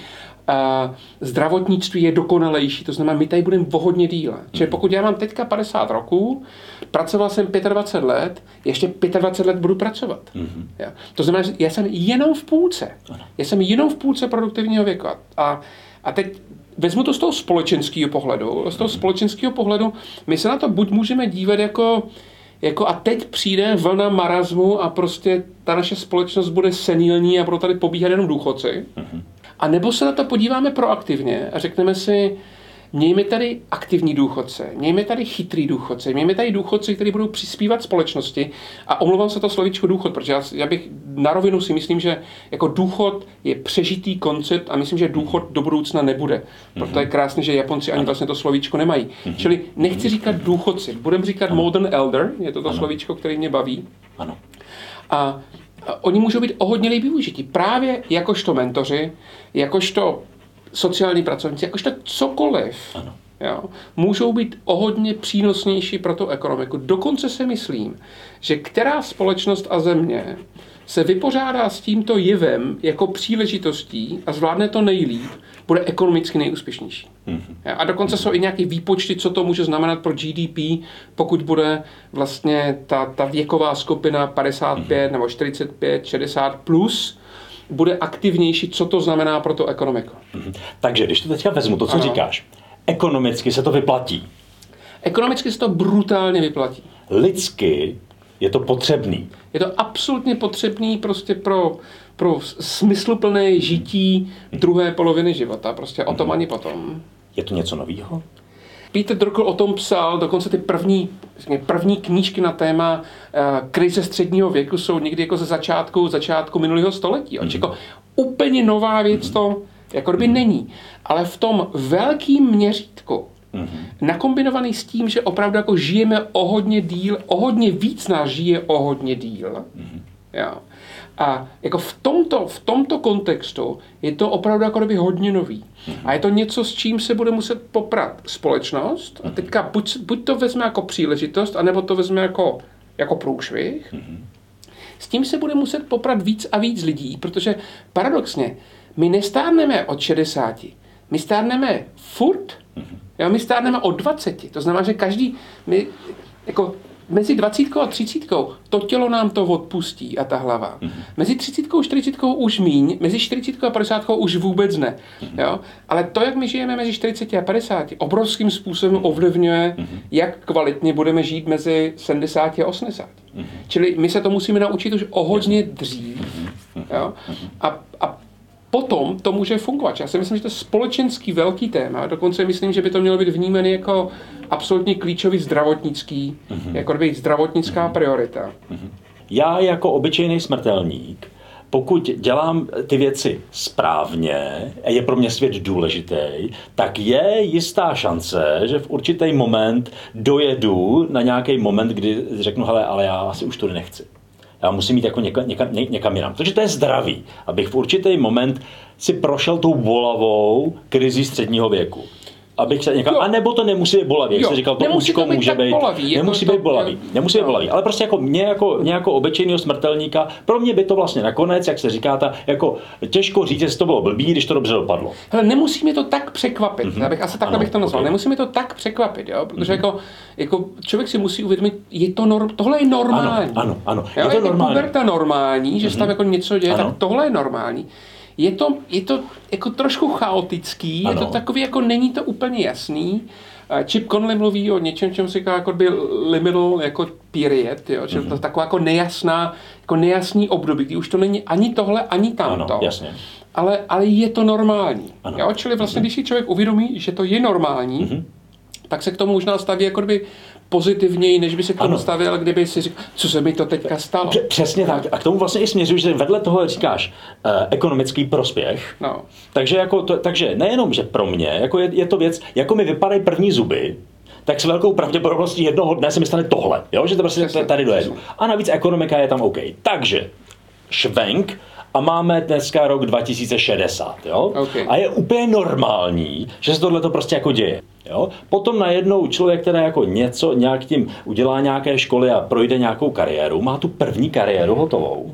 zdravotnictví je dokonalejší, to znamená, my tady budeme vohodně díle. Čili mhm. pokud já mám teďka 50 roků, pracoval jsem 25 let, ještě 25 let budu pracovat. Mm-hmm. Ja. To znamená, že já jsem jenom v půlce. Já jsem jenom v půlce produktivního věku. A, a teď vezmu to z toho společenského pohledu. Z toho mm-hmm. společenského pohledu my se na to buď můžeme dívat jako jako a teď přijde vlna marazmu a prostě ta naše společnost bude senilní a budou tady pobíhat jenom důchodci. Mm-hmm. A nebo se na to podíváme proaktivně a řekneme si, mějme tady aktivní důchodce, mějme tady chytrý důchodce, mějme tady důchodce, kteří budou přispívat společnosti. A omlouvám se to slovíčko důchod, protože já, já bych na rovinu si myslím, že jako důchod je přežitý koncept a myslím, že důchod do budoucna nebude. Proto je krásné, že Japonci ani vlastně to slovíčko nemají. Čili nechci říkat důchodci, budeme říkat modern elder, je to to slovíčko, který mě baví. Ano. A oni můžou být o hodně líbí využití. Právě jakožto mentoři, jakožto sociální pracovníci, jakožto cokoliv. Ano. Jo, můžou být o hodně přínosnější pro tu ekonomiku. Dokonce si myslím, že která společnost a země se vypořádá s tímto jevem jako příležitostí a zvládne to nejlíp, bude ekonomicky nejúspěšnější. Mm-hmm. A dokonce jsou i nějaké výpočty, co to může znamenat pro GDP, pokud bude vlastně ta, ta věková skupina 55 mm-hmm. nebo 45, 60 plus, bude aktivnější, co to znamená pro tu ekonomiku. Mm-hmm. Takže když to teďka vezmu, to, co ano. říkáš, ekonomicky se to vyplatí. Ekonomicky se to brutálně vyplatí. Lidsky je to potřebný. Je to absolutně potřebný prostě pro, pro smysluplné žití druhé poloviny života. Prostě o tom mm-hmm. ani potom. Je to něco nového? Peter Drucker o tom psal, dokonce ty první, první knížky na téma uh, krize středního věku jsou někdy jako ze začátku, začátku minulého století. Mm-hmm. Jako úplně nová věc to jako by není. Ale v tom velkém měřítku Mm-hmm. Nakombinovaný s tím, že opravdu jako žijeme o hodně díl, o hodně víc nás žije o hodně díl. Mm-hmm. Jo. A jako v tomto, v tomto kontextu je to opravdu jako kdyby hodně nový. A je to něco, s čím se bude muset poprat společnost. A teďka buď, buď to vezme jako příležitost, anebo to vezme jako, jako průšvih. S tím se bude muset poprat víc a víc lidí, protože paradoxně, my nestárneme od 60, my stárneme furt, jo, my stárneme od 20. To znamená, že každý, my, jako mezi 20 a 30 to tělo nám to odpustí a ta hlava. Mm-hmm. Mezi 30 a 40 už míň, mezi 40 a 50 už vůbec ne. Mm-hmm. Jo? Ale to, jak my žijeme mezi 40 a 50, obrovským způsobem ovlivňuje, mm-hmm. jak kvalitně budeme žít mezi 70 a 80. Mm-hmm. Čili my se to musíme naučit už o hodně dřív. Mm-hmm. Jo? A, a potom to může fungovat. Já si myslím, že to je společenský velký téma. Dokonce myslím, že by to mělo být vnímané jako absolutně klíčový zdravotnický, mm-hmm. jako by zdravotnická mm-hmm. priorita. Mm-hmm. Já jako obyčejný smrtelník, pokud dělám ty věci správně a je pro mě svět důležitý, tak je jistá šance, že v určitý moment dojedu na nějaký moment, kdy řeknu, hele, ale já asi už to nechci. Já musím jít jako někam, někam, někam jinam. Takže to je zdravý, abych v určitý moment si prošel tou bolavou krizi středního věku abych se někam, a nebo to nemusí být bolavý, jak jsi říkal, to účko může být, bolavý, nemusí být bolavý, to, nemusí být bolavý, ale prostě jako mě jako, mě jako obyčejného smrtelníka, pro mě by to vlastně nakonec, jak se říká, ta, jako těžko říct, jestli to bylo blbý, když to dobře dopadlo. Hele, nemusí mě to tak překvapit, mm-hmm. abych asi takhle bych to nazval, okay. nemusí mi to tak překvapit, jo? protože mm-hmm. jako, jako člověk si musí uvědomit, je to norm, tohle je normální. Ano, ano, ano. Jo? je to normální. Je normální, že mm-hmm. se tam mhm. jako něco děje, ano. tak tohle je normální je to, je to jako trošku chaotický, ano. je to takový, jako není to úplně jasný. Chip Conley mluví o něčem, čemu se říká jako by liminal jako period, jo? Mm-hmm. to je taková jako nejasná, jako nejasný období, kdy už to není ani tohle, ani tamto. Ano, jasně. Ale, ale je to normální. Ano. Jo? Čili vlastně, mm-hmm. když si člověk uvědomí, že to je normální, mm-hmm. tak se k tomu možná staví jako by pozitivněji, než by se k tomu stavil, kdyby si řekl, co se mi to teďka stalo. Přesně tak. A k tomu vlastně i směřuji, že vedle toho říkáš uh, ekonomický prospěch. No. Takže, jako to, takže nejenom, že pro mě, jako je, je to věc, jako mi vypadají první zuby, tak s velkou pravděpodobností jednoho dne se mi stane tohle, jo? že to prostě přesně, tady dojedu. A navíc ekonomika je tam OK. Takže švenk a máme dneska rok 2060. Jo? Okay. A je úplně normální, že se tohle to prostě jako děje. Jo? Potom najednou člověk, který jako něco, nějak tím udělá nějaké školy a projde nějakou kariéru, má tu první kariéru hotovou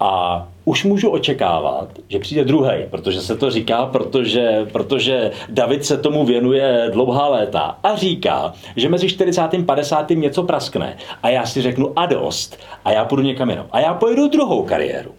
a už můžu očekávat, že přijde druhý, protože se to říká, protože, protože David se tomu věnuje dlouhá léta a říká, že mezi 40. a 50. něco praskne a já si řeknu a dost a já půjdu někam jinam. A já pojedu druhou kariéru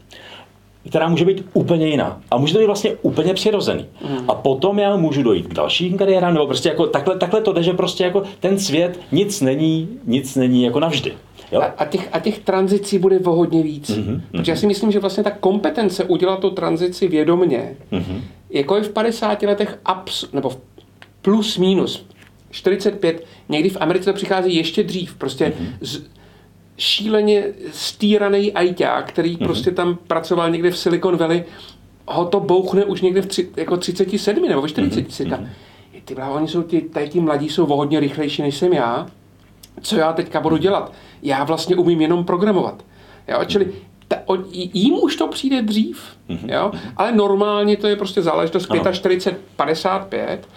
která může být úplně jiná. A může to být vlastně úplně přirozený. Mm. A potom já můžu dojít k dalším kariérám, nebo prostě jako takhle, takhle to jde, že prostě jako ten svět nic není, nic není jako navždy. Jo? A, a, těch, a těch tranzicí bude o hodně víc. Mm-hmm, Protože já si myslím, že vlastně ta kompetence udělat tu tranzici vědomně, mm-hmm. jako je v 50 letech abs, nebo plus minus 45, někdy v Americe to přichází ještě dřív. Prostě mm-hmm. z, šíleně stýraný ajťák, který mm-hmm. prostě tam pracoval někde v Silicon Valley, ho to bouchne už někde v tři, jako 37 nebo ve 40. Mm-hmm. Říká, ty bláho, oni jsou ti, tady ti mladí jsou o hodně rychlejší než jsem já. Co já teďka budu dělat? Já vlastně umím jenom programovat. Jo? Čili ta, o, jím už to přijde dřív, mm-hmm. jo? ale normálně to je prostě záležitost 45, 55.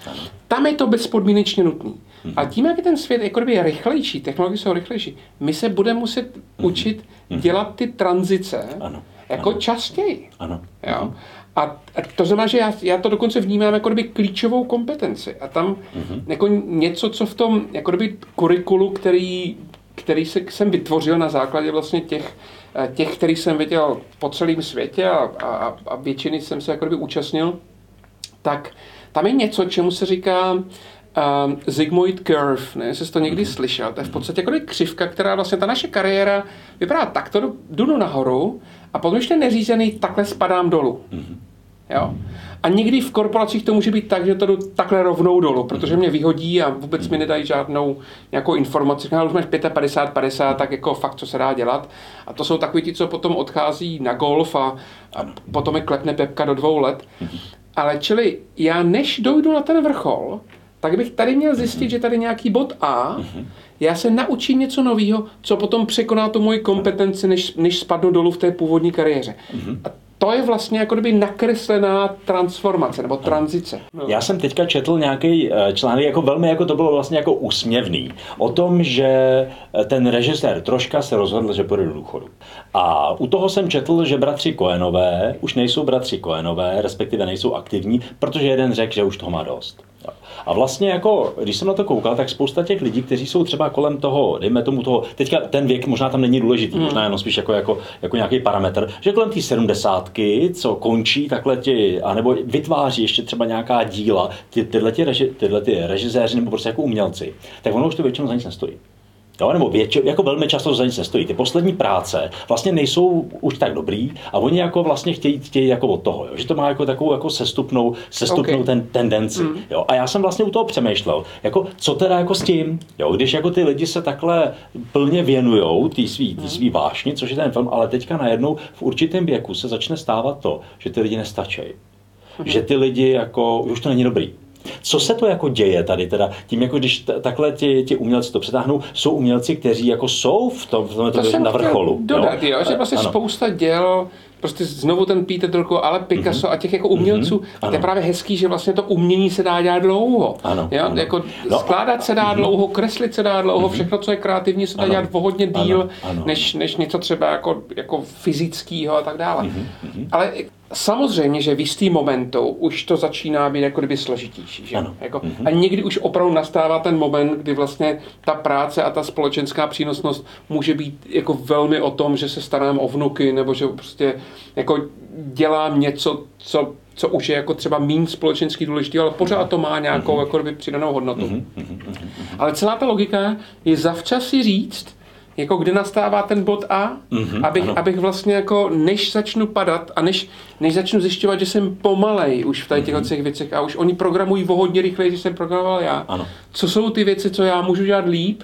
Tam je to bezpodmínečně nutný. Mm-hmm. A tím, jak je ten svět jako je rychlejší, technologie jsou rychlejší, my se budeme muset mm-hmm. učit mm-hmm. dělat ty tranzice ano. jako ano. častěji. Ano. Jo? Mm-hmm. A, a to znamená, že já, já to dokonce vnímám jako kdyby klíčovou kompetenci. A tam mm-hmm. jako něco, co v tom jako kurikulu, který, který se, jsem vytvořil na základě vlastně těch, těch, který jsem viděl po celém světě a, a, a většiny jsem se jako kdyby účastnil, tak tam je něco, čemu se říká um, Zygmunt Curve, ne, jestli jsi to někdy mm-hmm. slyšel, to je v podstatě jako křivka, která vlastně ta naše kariéra vypadá takto, jdu nahoru a potom, když ten neřízený, takhle spadám dolů. Mm-hmm. Jo? A někdy v korporacích to může být tak, že to jdu takhle rovnou dolů, protože mě vyhodí a vůbec mi nedají žádnou nějakou informaci. No, už máš 55, 50, tak jako fakt, co se dá dělat. A to jsou takový ti, co potom odchází na golf a, a potom je klepne pepka do dvou let. Ale čili já než dojdu na ten vrchol, tak bych tady měl zjistit, že tady nějaký bod A, já se naučím něco nového, co potom překoná tu moji kompetenci, než, než spadnu dolů v té původní kariéře. A to je vlastně jako kdyby nakreslená transformace nebo tranzice. No. Já jsem teďka četl nějaký eh, článek, jako velmi jako to bylo vlastně jako úsměvný, o tom, že eh, ten režisér troška se rozhodl, že půjde do důchodu. A u toho jsem četl, že bratři Koenové už nejsou bratři Koenové, respektive nejsou aktivní, protože jeden řekl, že už toho má dost. A vlastně jako, když jsem na to koukal, tak spousta těch lidí, kteří jsou třeba kolem toho, dejme tomu toho, teďka ten věk možná tam není důležitý, hmm. možná jenom spíš jako, jako, jako nějaký parametr, že kolem té sedmdesátky, co končí takhle ti, anebo vytváří ještě třeba nějaká díla, ty, tyhle, ty reži, tyhle ty režiséři nebo prostě jako umělci, tak ono už to většinou za nic nestojí. Jo, nebo větši, jako velmi často za nic nestojí. Ty poslední práce vlastně nejsou už tak dobrý a oni jako vlastně chtějí, chtějí jako od toho, jo, že to má jako takovou jako sestupnou, sestupnou okay. ten, tendenci. Mm. Jo. A já jsem vlastně u toho přemýšlel, jako co teda jako s tím, jo, když jako ty lidi se takhle plně věnujou té svý, tý mm. svý vášni, což je ten film, ale teďka najednou v určitém věku se začne stávat to, že ty lidi nestačí. Mm. Že ty lidi jako, už to není dobrý. Co se to jako děje tady teda? Tím jako když t- takhle ti, ti umělci to přetáhnou, jsou umělci, kteří jako jsou v tom, v tom to na vrcholu. Dodat, jo? jo, že vlastně ano. spousta děl prostě znovu ten Peter Drucker, ale Picasso mm-hmm. a těch jako umělců. Mm-hmm. To je právě hezký, že vlastně to umění se dá dělat dlouho. Ano, jo? Ano. Jako no. skládat se dá mm-hmm. dlouho, kreslit se dá dlouho, mm-hmm. všechno, co je kreativní, se dá ano. dělat o hodně díl, ano. Ano. Než, než něco třeba jako, jako fyzického a tak dále. Mm-hmm. Ale Samozřejmě, že v jistý momentu už to začíná být jako kdyby složitější. Že? Ano. Jako, mm-hmm. A někdy už opravdu nastává ten moment, kdy vlastně ta práce a ta společenská přínosnost může být jako velmi o tom, že se starám o vnuky, nebo že prostě jako dělám něco, co, co už je jako třeba méně společensky důležitý, ale pořád to má nějakou mm-hmm. jako kdyby přidanou hodnotu. Mm-hmm. Ale celá ta logika je zavčas si říct, jako kdy nastává ten bod A, mm-hmm, abych, abych vlastně jako, než začnu padat a než, než začnu zjišťovat, že jsem pomalej už v tady těchto mm-hmm. věcech a už oni programují o hodně rychleji, než jsem programoval já. Ano. Co jsou ty věci, co já můžu dělat líp,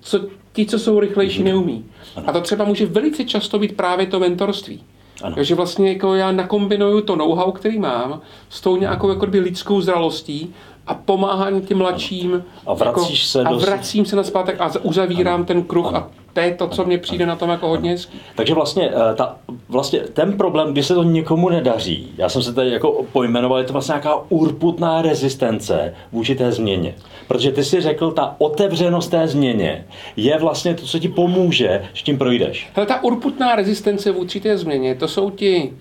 co ti, co jsou rychlejší, mm-hmm. neumí. Ano. A to třeba může velice často být právě to mentorství. Ano. Takže vlastně jako já nakombinuju to know-how, který mám, s tou nějakou jako lidskou zralostí a pomáhám těm mladším. A vracíš jako, se a vracím se na zpátek a uzavírám ano. ten kruh ano. a to je to, co mě přijde na tom jako hodně hezký. Takže vlastně, eh, ta, vlastně ten problém, kdy se to někomu nedaří, já jsem se tady jako pojmenoval, je to vlastně nějaká urputná rezistence vůči té změně. Protože ty si řekl, ta otevřenost té změně je vlastně to, co ti pomůže, že tím projdeš. Hele, ta urputná rezistence vůči té změně, to jsou ti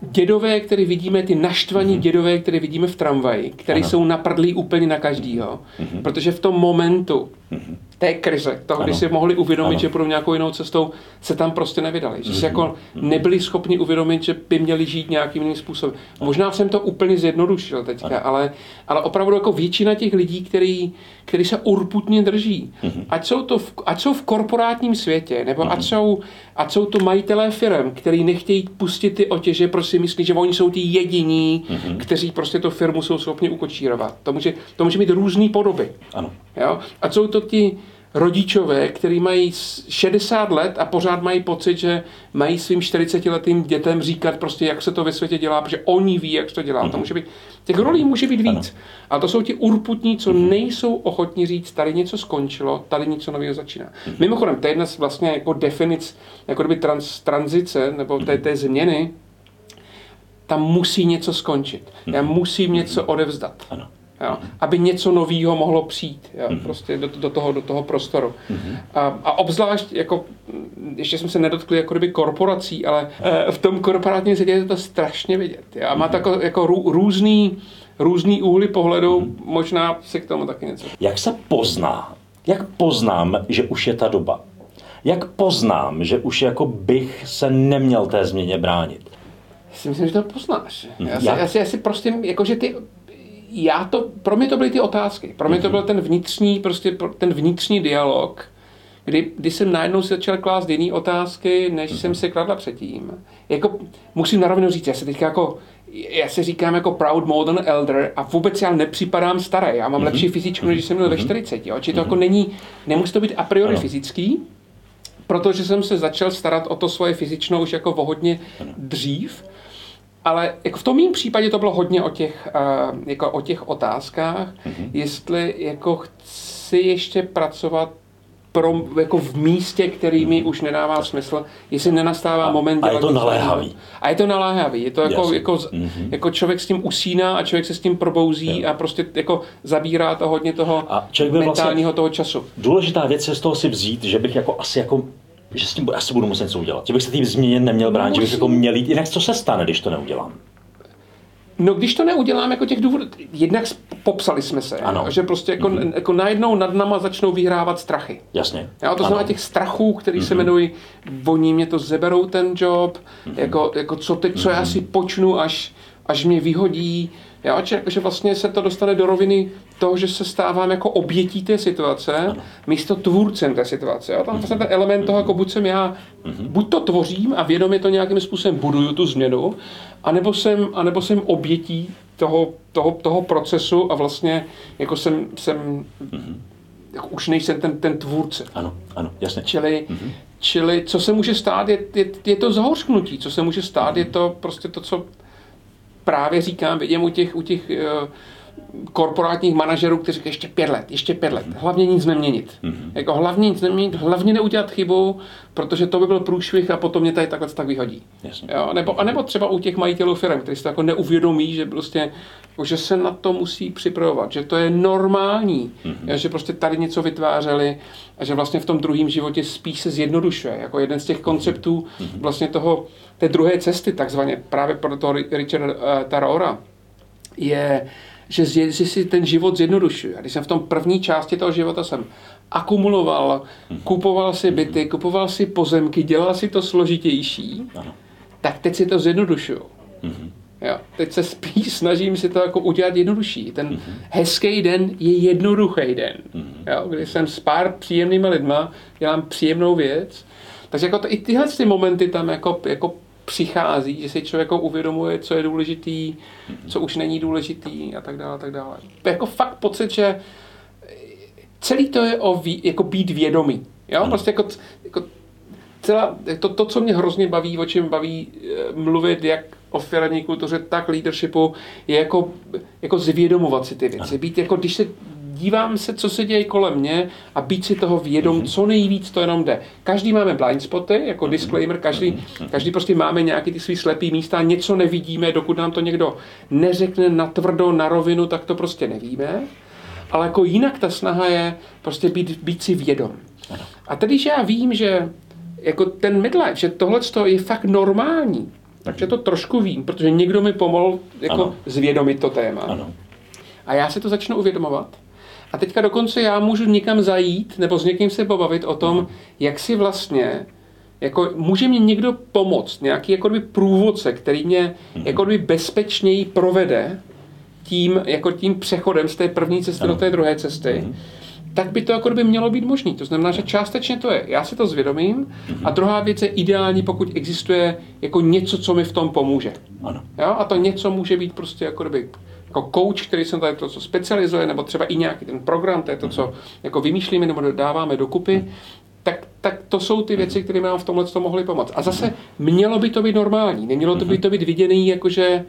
dědové, které vidíme, ty naštvaní mm-hmm. dědové, které vidíme v tramvaji, které jsou naprdlí úplně na každýho. Mm-hmm. Protože v tom momentu, mm-hmm té krize, toho, kdy si mohli uvědomit, ano. že půjdou nějakou jinou cestou, se tam prostě nevydali. Že si jako mhm. nebyli schopni uvědomit, že by měli žít nějakým jiným způsobem. Možná jsem to úplně zjednodušil teďka, ale, ale opravdu jako většina těch lidí, který, který se urputně drží, mhm. ať jsou, to v, ať jsou v korporátním světě, nebo ať mhm. jsou, ať jsou to majitelé firm, který nechtějí pustit ty otěže, prostě myslí, že oni jsou ti jediní, kteří prostě tu firmu jsou schopni ukočírovat. To může, to může mít různé podoby. Ano. Jo? A jsou to ti rodičové, kteří mají 60 let a pořád mají pocit, že mají svým 40-letým dětem říkat prostě, jak se to ve světě dělá, protože oni ví, jak se to dělá. Mm-hmm. To může být, těch rolí může být víc. A to jsou ti urputní, co mm-hmm. nejsou ochotní říct, tady něco skončilo, tady něco nového začíná. Mm-hmm. Mimochodem, to je jedna z vlastně jako definic, jako kdyby trans, tranzice, nebo té, té změny, tam musí něco skončit. Já mhm. musím něco odevzdat. Ano jo, aby něco nového mohlo přijít jo, mm-hmm. prostě do, do, toho, do toho prostoru. Mm-hmm. A, a obzvlášť, jako, ještě jsme se nedotkli jako kdyby korporací, ale e, v tom korporátním světě je to strašně vidět. Jo, a má mm-hmm. tako, jako rů, různý, různý úhly pohledu, mm-hmm. možná si k tomu taky něco. Jak se pozná, jak poznám, že už je ta doba? Jak poznám, že už jako bych se neměl té změně bránit? Já si myslím, že to poznáš. Mhm. Já si, já si, já si prostě, jakože ty já to, pro mě to byly ty otázky. Pro mě to mhm. byl ten vnitřní, prostě ten vnitřní dialog, kdy, kdy jsem najednou si začal klást jiné otázky, než jsem si kladla předtím. Jako, musím narovnou říct, já se teď jako, já se říkám jako proud modern elder a vůbec já nepřipadám starý. Já mám mm-hmm. lepší fyzičku, než jsem měl mm-hmm. ve 40. Jo? Či to mm-hmm. jako není, nemusí to být a priori ano. fyzický, protože jsem se začal starat o to svoje fyzično už jako o hodně dřív. Ale jako v tom mým případě to bylo hodně o těch, uh, jako o těch otázkách, mm-hmm. jestli jako chci ještě pracovat pro, jako v místě, který mi už nedává smysl, jestli nenastává a, moment. A je to naléhavý. A je to naléhavý. Je to jako, jako, mm-hmm. jako člověk s tím usíná a člověk se s tím probouzí jo. a prostě jako zabírá to hodně toho a vlastně mentálního vlastně, toho času. Důležitá věc je z toho si vzít, že bych jako asi jako že s tím asi budu muset něco udělat. Že bych se tím změně neměl bránit, že bych jako měl jít. Jinak co se stane, když to neudělám? No když to neudělám jako těch důvodů, jednak popsali jsme se, ano. že prostě jako, mm-hmm. jako najednou nad nama začnou vyhrávat strachy. Jasně. Jo, to znamená těch strachů, který mm-hmm. se mhm. jmenují, oni mě to zeberou ten job, mm-hmm. jako, jako co teď, co mm-hmm. já si počnu, až, až mě vyhodí, Jo, že, že vlastně se to dostane do roviny toho, že se stávám jako obětí té situace, ano. místo tvůrcem té situace. Jo? Tam vlastně ten element toho, jako buď jsem já, mhm. buď to tvořím a vědomě to nějakým způsobem buduju tu změnu, anebo jsem, anebo jsem obětí toho, toho, toho procesu a vlastně jako jsem, jsem mhm. jako už nejsem ten, ten tvůrce. Ano, ano, jasně. Čili, mm-hmm. čili co se může stát, je, je, je to zahořknutí. Co se může stát, je to prostě to, co právě říkám, vidím u těch, u těch uh, korporátních manažerů, kteří říkají ještě pět let, ještě pět let, hlavně nic neměnit. Mm-hmm. Jako hlavně nic neměnit, hlavně neudělat chybu, protože to by byl průšvih a potom mě tady takhle tak vyhodí. Jo? Nebo, a nebo třeba u těch majitelů firm, kteří si to jako neuvědomí, že prostě jako, že se na to musí připravovat, že to je normální, mm-hmm. že prostě tady něco vytvářeli a že vlastně v tom druhém životě spíš se zjednodušuje. Jako jeden z těch konceptů mm-hmm. vlastně toho, té druhé cesty, takzvaně právě pro toho Richarda uh, Tarora, je že, že si ten život zjednodušuje. A když jsem v tom první části toho života jsem akumuloval, mhm. kupoval si byty, kupoval si pozemky, dělal si to složitější, tak teď si to zjednodušuju. Mhm. Jo, teď se spíš snažím si to jako udělat jednodušší. Ten mm-hmm. hezký den je jednoduchý den. Mm-hmm. Jo, kdy jsem s pár příjemnými lidma, dělám příjemnou věc. Takže jako to, i tyhle ty momenty tam jako, jako přichází, že si člověk uvědomuje, co je důležitý, co už není důležitý a tak dále, a tak dále. To je jako fakt pocit, že celý to je o ví, jako být vědomý. Jo? Prostě jako, jako celá, to, to, co mě hrozně baví, o čem baví eh, mluvit, jak o firmní kultuře, tak leadershipu, je jako, jako zvědomovat si ty věci. Být jako, když se dívám se, co se děje kolem mě a být si toho vědom, co nejvíc to jenom jde. Každý máme blind spoty, jako disclaimer, každý, každý prostě máme nějaký ty svý slepý místa, něco nevidíme, dokud nám to někdo neřekne natvrdo, na rovinu, tak to prostě nevíme. Ale jako jinak ta snaha je prostě být, být si vědom. A tedy, že já vím, že jako ten midlife, že tohle je fakt normální, takže to trošku vím, protože někdo mi pomohl jako ano. zvědomit to téma. Ano. A já si to začnu uvědomovat. A teďka dokonce já můžu někam zajít nebo s někým se pobavit o tom, jak si vlastně jako může mě někdo pomoct, nějaký jako průvodce, který mě jako bezpečněji provede tím, jako tím přechodem z té první cesty ano. do té druhé cesty, mm tak by to jako by mělo být možné. To znamená, že částečně to je. Já si to zvědomím. Mm-hmm. A druhá věc je ideální, pokud existuje jako něco, co mi v tom pomůže. Ano. Jo? A to něco může být prostě jako by jako coach, který se tady to, co specializuje, nebo třeba i nějaký ten program, to je to, co jako vymýšlíme nebo dáváme dokupy, tak, tak to jsou ty věci, které nám v tomhle to mohly pomoct. A zase mělo by to být normální, nemělo to by to být viděný, jakože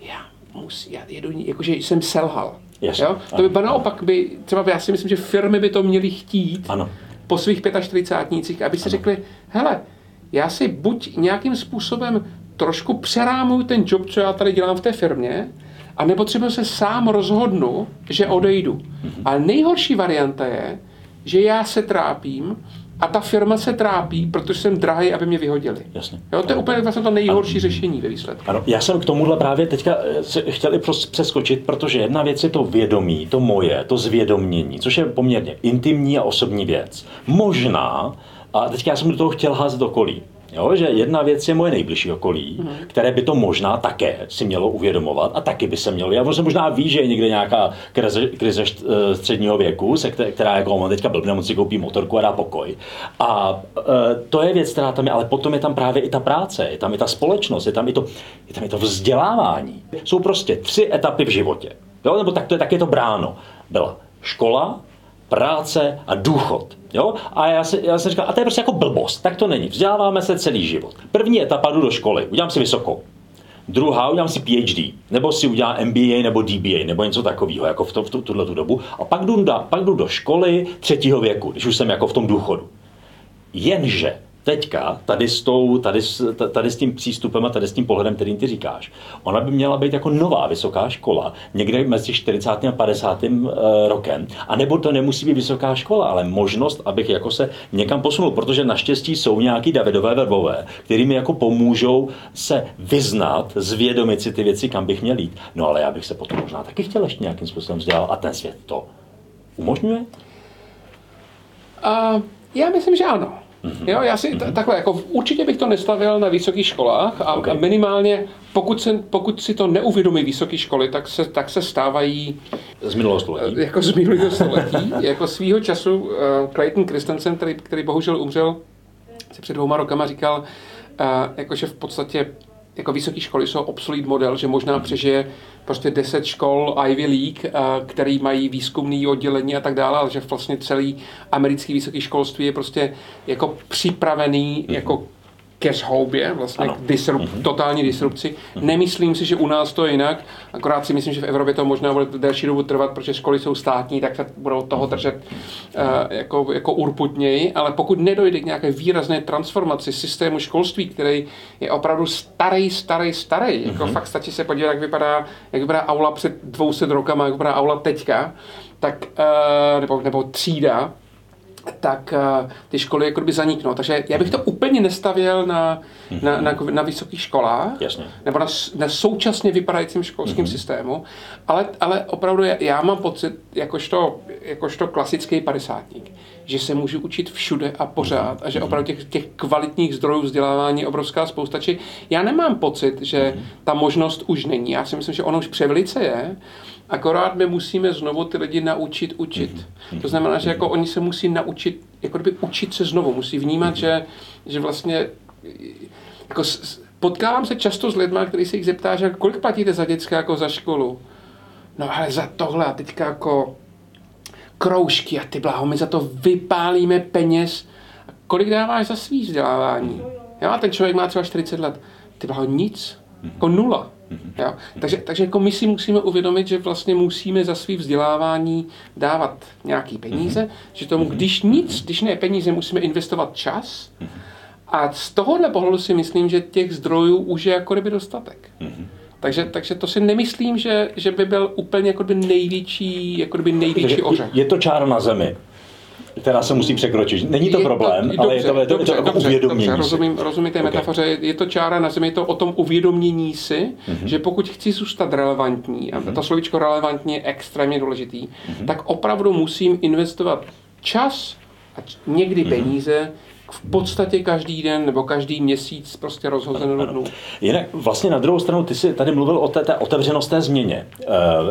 já, musí, já jedu, jakože jsem selhal. Jasně, jo? To by ano, naopak by, třeba já si myslím, že firmy by to měly chtít ano. po svých 45 aby si ano. řekli, hele, já si buď nějakým způsobem trošku přerámuju ten job, co já tady dělám v té firmě, a nebo třeba se sám rozhodnu, že odejdu. Mm-hmm. Ale nejhorší varianta je, že já se trápím a ta firma se trápí, protože jsem drahý, aby mě vyhodili. Jasně. Jo, to je úplně vlastně to nejhorší ano. řešení ve výsledku. Ano, já jsem k tomuhle právě teďka eh, chtěl i přeskočit, protože jedna věc je to vědomí, to moje, to zvědomění, což je poměrně intimní a osobní věc. Možná, a teďka já jsem do toho chtěl házet okolí. Jo, že jedna věc je moje nejbližší okolí, mm. které by to možná také si mělo uvědomovat a taky by se mělo. Já se možná ví, že je někde nějaká krize, krize eh, středního věku, se která jako on teďka blbne, on si koupí motorku a dá pokoj. A e, to je věc, která tam je, ale potom je tam právě i ta práce, je tam i ta společnost, je tam i to, je tam i to vzdělávání. Jsou prostě tři etapy v životě. Jo, nebo tak to je, tak je to bráno. Byla škola, práce a důchod. Jo? A já si, já si říkal, a to je prostě jako blbost, tak to není. Vzděláváme se celý život. První etapa jdu do školy, udělám si vysokou. druhá udělám si PhD, nebo si udělám MBA nebo DBA, nebo něco takového, jako v, to, v tu, tuhle tu dobu. A pak jdu, pak jdu do školy třetího věku, když už jsem jako v tom důchodu. Jenže teďka tady s, tou, tady, s, tady s tím přístupem a tady s tím pohledem, kterým ty říkáš, ona by měla být jako nová vysoká škola, někde mezi 40. a 50. Eh, rokem. A nebo to nemusí být vysoká škola, ale možnost, abych jako se někam posunul, protože naštěstí jsou nějaký Davidové verbové, který mi jako pomůžou se vyznat, zvědomit si ty věci, kam bych měl jít. No ale já bych se potom možná taky chtěl ještě nějakým způsobem vzdělat a ten svět to umožňuje? Uh, já myslím, že ano. Jo, já si t- takhle, jako určitě bych to nestavil na vysokých školách a, okay. a minimálně, pokud, se, pokud si to neuvědomí vysoké školy, tak se, tak se stávají z minulého století. Jako z minulého století. jako svýho času uh, Clayton Christensen, který, který bohužel umřel, si před dvouma rokama říkal, uh, jakože v podstatě jako vysoké školy jsou obsolete model, že možná přežije prostě 10 škol Ivy League, eh, který mají výzkumný oddělení a tak dále, ale že vlastně celý americký vysoký školství je prostě jako připravený mm-hmm. jako ke zhoubě, vlastně ano. k disrup, mm-hmm. totální disrupci. Mm-hmm. Nemyslím si, že u nás to je jinak, akorát si myslím, že v Evropě to možná bude delší dobu trvat, protože školy jsou státní, tak se budou toho mhm. držet uh, jako, jako urputněji, ale pokud nedojde k nějaké výrazné transformaci systému školství, který je opravdu starý, starý, starý, mm-hmm. jako fakt stačí se podívat, jak vypadá, jak vypadá aula před 200 rokama, jak vypadá aula teďka, tak, uh, nebo, nebo třída, tak uh, ty školy jako by zaniknou. Takže já bych to úplně nestavěl na, mm-hmm. na, na, na vysokých školách, Jasně. nebo na, na současně vypadajícím školským mm-hmm. systému, ale, ale opravdu já, já mám pocit, jakožto, jakožto klasický padesátník, že se můžu učit všude a pořád a že mhm. opravdu těch, těch kvalitních zdrojů vzdělávání je obrovská spousta. Či já nemám pocit, že mm-hmm. ta možnost už není. Já si myslím, že ono už převelice je, Akorát my musíme znovu ty lidi naučit učit. Mm-hmm. To znamená, že jako oni se musí naučit, jako kdyby učit se znovu, musí vnímat, že, že vlastně jako potkávám se často s lidmi, kteří se jich zeptá, že kolik platíte za děcka jako za školu. No ale za tohle a teďka jako kroužky a ty bláho, my za to vypálíme peněz. A kolik dáváš za svý vzdělávání? Jo, a ten člověk má třeba 40 let. Ty bláho, nic. Jako nula. Jo? Takže, takže jako my si musíme uvědomit, že vlastně musíme za svý vzdělávání dávat nějaký peníze, že tomu, když nic, když ne peníze, musíme investovat čas. A z tohohle pohledu si myslím, že těch zdrojů už je jako kdyby dostatek. Takže, takže to si nemyslím, že, že by byl úplně jako by největší, jako by největší ořech. Je to čára na zemi která se musí překročit. Není to je problém, to, ale je to, je to, dobře, je to dobře, uvědomění dobře, rozumím, rozumím té okay. metafoře. Je to čára na zemi, je to o tom uvědomění si, mm-hmm. že pokud chci zůstat relevantní, a mm-hmm. to slovíčko relevantní je extrémně důležitý, mm-hmm. tak opravdu musím investovat čas a někdy mm-hmm. peníze v podstatě každý den nebo každý měsíc prostě rozhozenou dnů. Jinak vlastně na druhou stranu, ty jsi tady mluvil o té, té otevřenosti změně.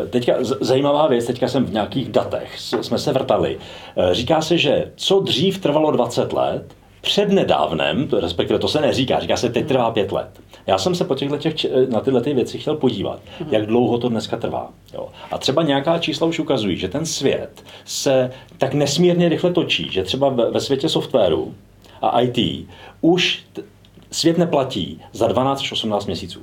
E, teďka zajímavá věc, teďka jsem v nějakých datech, jsme se vrtali. E, říká se, že co dřív trvalo 20 let, přednedávnem, respektive to se neříká, říká se teď trvá pět let. Já jsem se po těchto těch, na tyhle ty věci chtěl podívat, jak dlouho to dneska trvá. Jo. A třeba nějaká čísla už ukazují, že ten svět se tak nesmírně rychle točí, že třeba ve světě softwaru a IT už svět neplatí za 12 až 18 měsíců.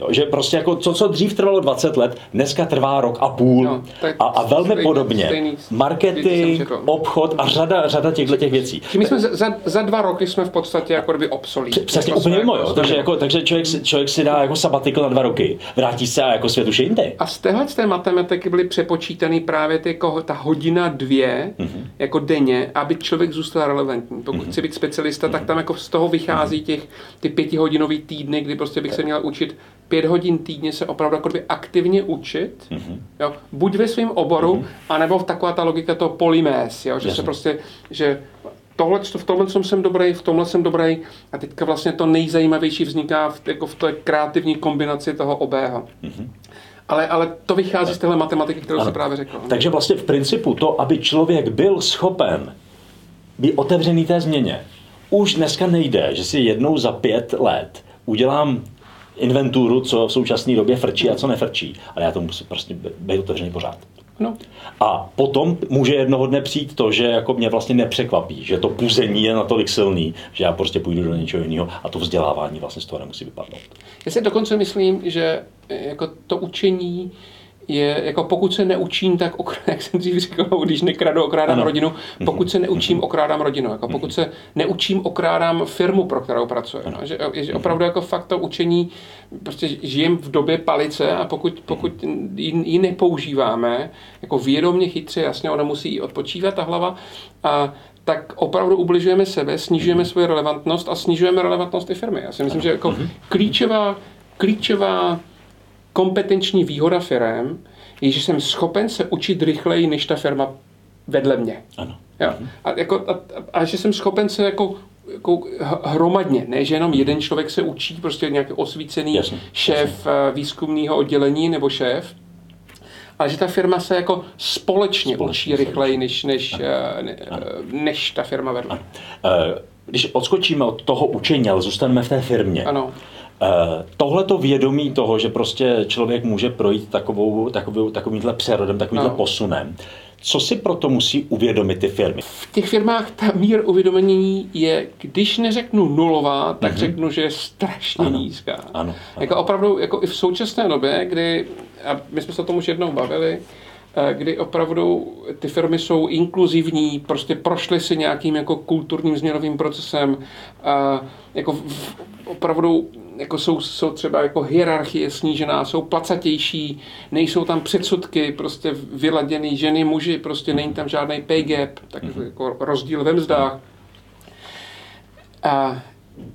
Jo, že prostě jako to, co dřív trvalo 20 let, dneska trvá rok a půl. No, a, a velmi stejný, podobně. Stejný, marketing, obchod a řada, řada těchto těch věcí. My jsme za, za dva roky jsme v podstatě jako kdyby obsolí. Přesně jako úplně mimo, jo. Takže, jako, takže člověk, si, člověk si dá jako sabatikl na dva roky, vrátí se a jako svět už je jinde. A z téhle z té matematiky byly přepočítaný právě ty, jako, ta hodina dvě mm-hmm. jako denně, aby člověk zůstal relevantní. Pokud mm-hmm. chce být specialista, mm-hmm. tak tam jako z toho vychází těch ty pětihodinový týdny, kdy prostě bych se měl učit pět hodin týdně se opravdu jako aktivně učit, mm-hmm. jo, buď ve svém oboru, mm-hmm. anebo v taková ta logika toho polymés, jo, že Jasně. se prostě, že tohle, v tomhle jsem dobrý, v tomhle jsem dobrý a teďka vlastně to nejzajímavější vzniká v, jako v té kreativní kombinaci toho obého. Mm-hmm. Ale, ale to vychází z téhle matematiky, kterou jsem právě řekl. Takže vlastně v principu to, aby člověk byl schopen být otevřený té změně, už dneska nejde, že si jednou za pět let udělám inventuru, co v současné době frčí a co nefrčí. Ale já to musím prostě být otevřený pořád. No. A potom může jednoho dne přijít to, že jako mě vlastně nepřekvapí, že to puzení je natolik silný, že já prostě půjdu do něčeho jiného a to vzdělávání vlastně z toho nemusí vypadnout. Já si dokonce myslím, že jako to učení je, jako pokud se neučím, tak, jak jsem dřív říkal, když nekradu, okrádám ano. rodinu, pokud se neučím, okrádám rodinu. Jako pokud se neučím, okrádám firmu, pro kterou pracuji. No, že, že opravdu jako fakt to učení, prostě žijem v době palice a pokud, pokud ji nepoužíváme, jako vědomě chytře, jasně, ona musí odpočívat ta hlava, a tak opravdu ubližujeme sebe, snižujeme svoji relevantnost a snižujeme relevantnost té firmy. Já si myslím, že jako mhm. klíčová, klíčová kompetenční výhoda firm je, že jsem schopen se učit rychleji, než ta firma vedle mě. Ano. Jo? A, jako, a, a, že jsem schopen se jako jako hromadně, ne, že jenom jeden člověk se učí, prostě nějaký osvícený jasně, šéf jasně. Eh, výzkumného oddělení nebo šéf, ale že ta firma se jako společně, společně učí rychleji, než, než, eh, ne, než ta firma vedle. Eh, když odskočíme od toho učení, ale zůstaneme v té firmě, ano. Eh, Tohle to vědomí toho, že prostě člověk může projít takovou, takovou, takovýmhle přerodem, takovýmhle no. posunem, co si proto musí uvědomit ty firmy? V těch firmách ta mír uvědomění je, když neřeknu nulová, tak mm-hmm. řeknu, že je strašně ano. nízká. Ano, ano. Jako opravdu, jako i v současné době, kdy, a my jsme se o tom už jednou bavili, eh, kdy opravdu ty firmy jsou inkluzivní, prostě prošly si nějakým jako kulturním změnovým procesem, a jako v, opravdu jako jsou, jsou třeba jako hierarchie snížená, jsou placatější, nejsou tam předsudky, prostě vyladěný ženy, muži, prostě není tam žádný pay gap, tak mm-hmm. jako rozdíl ve mzdách. A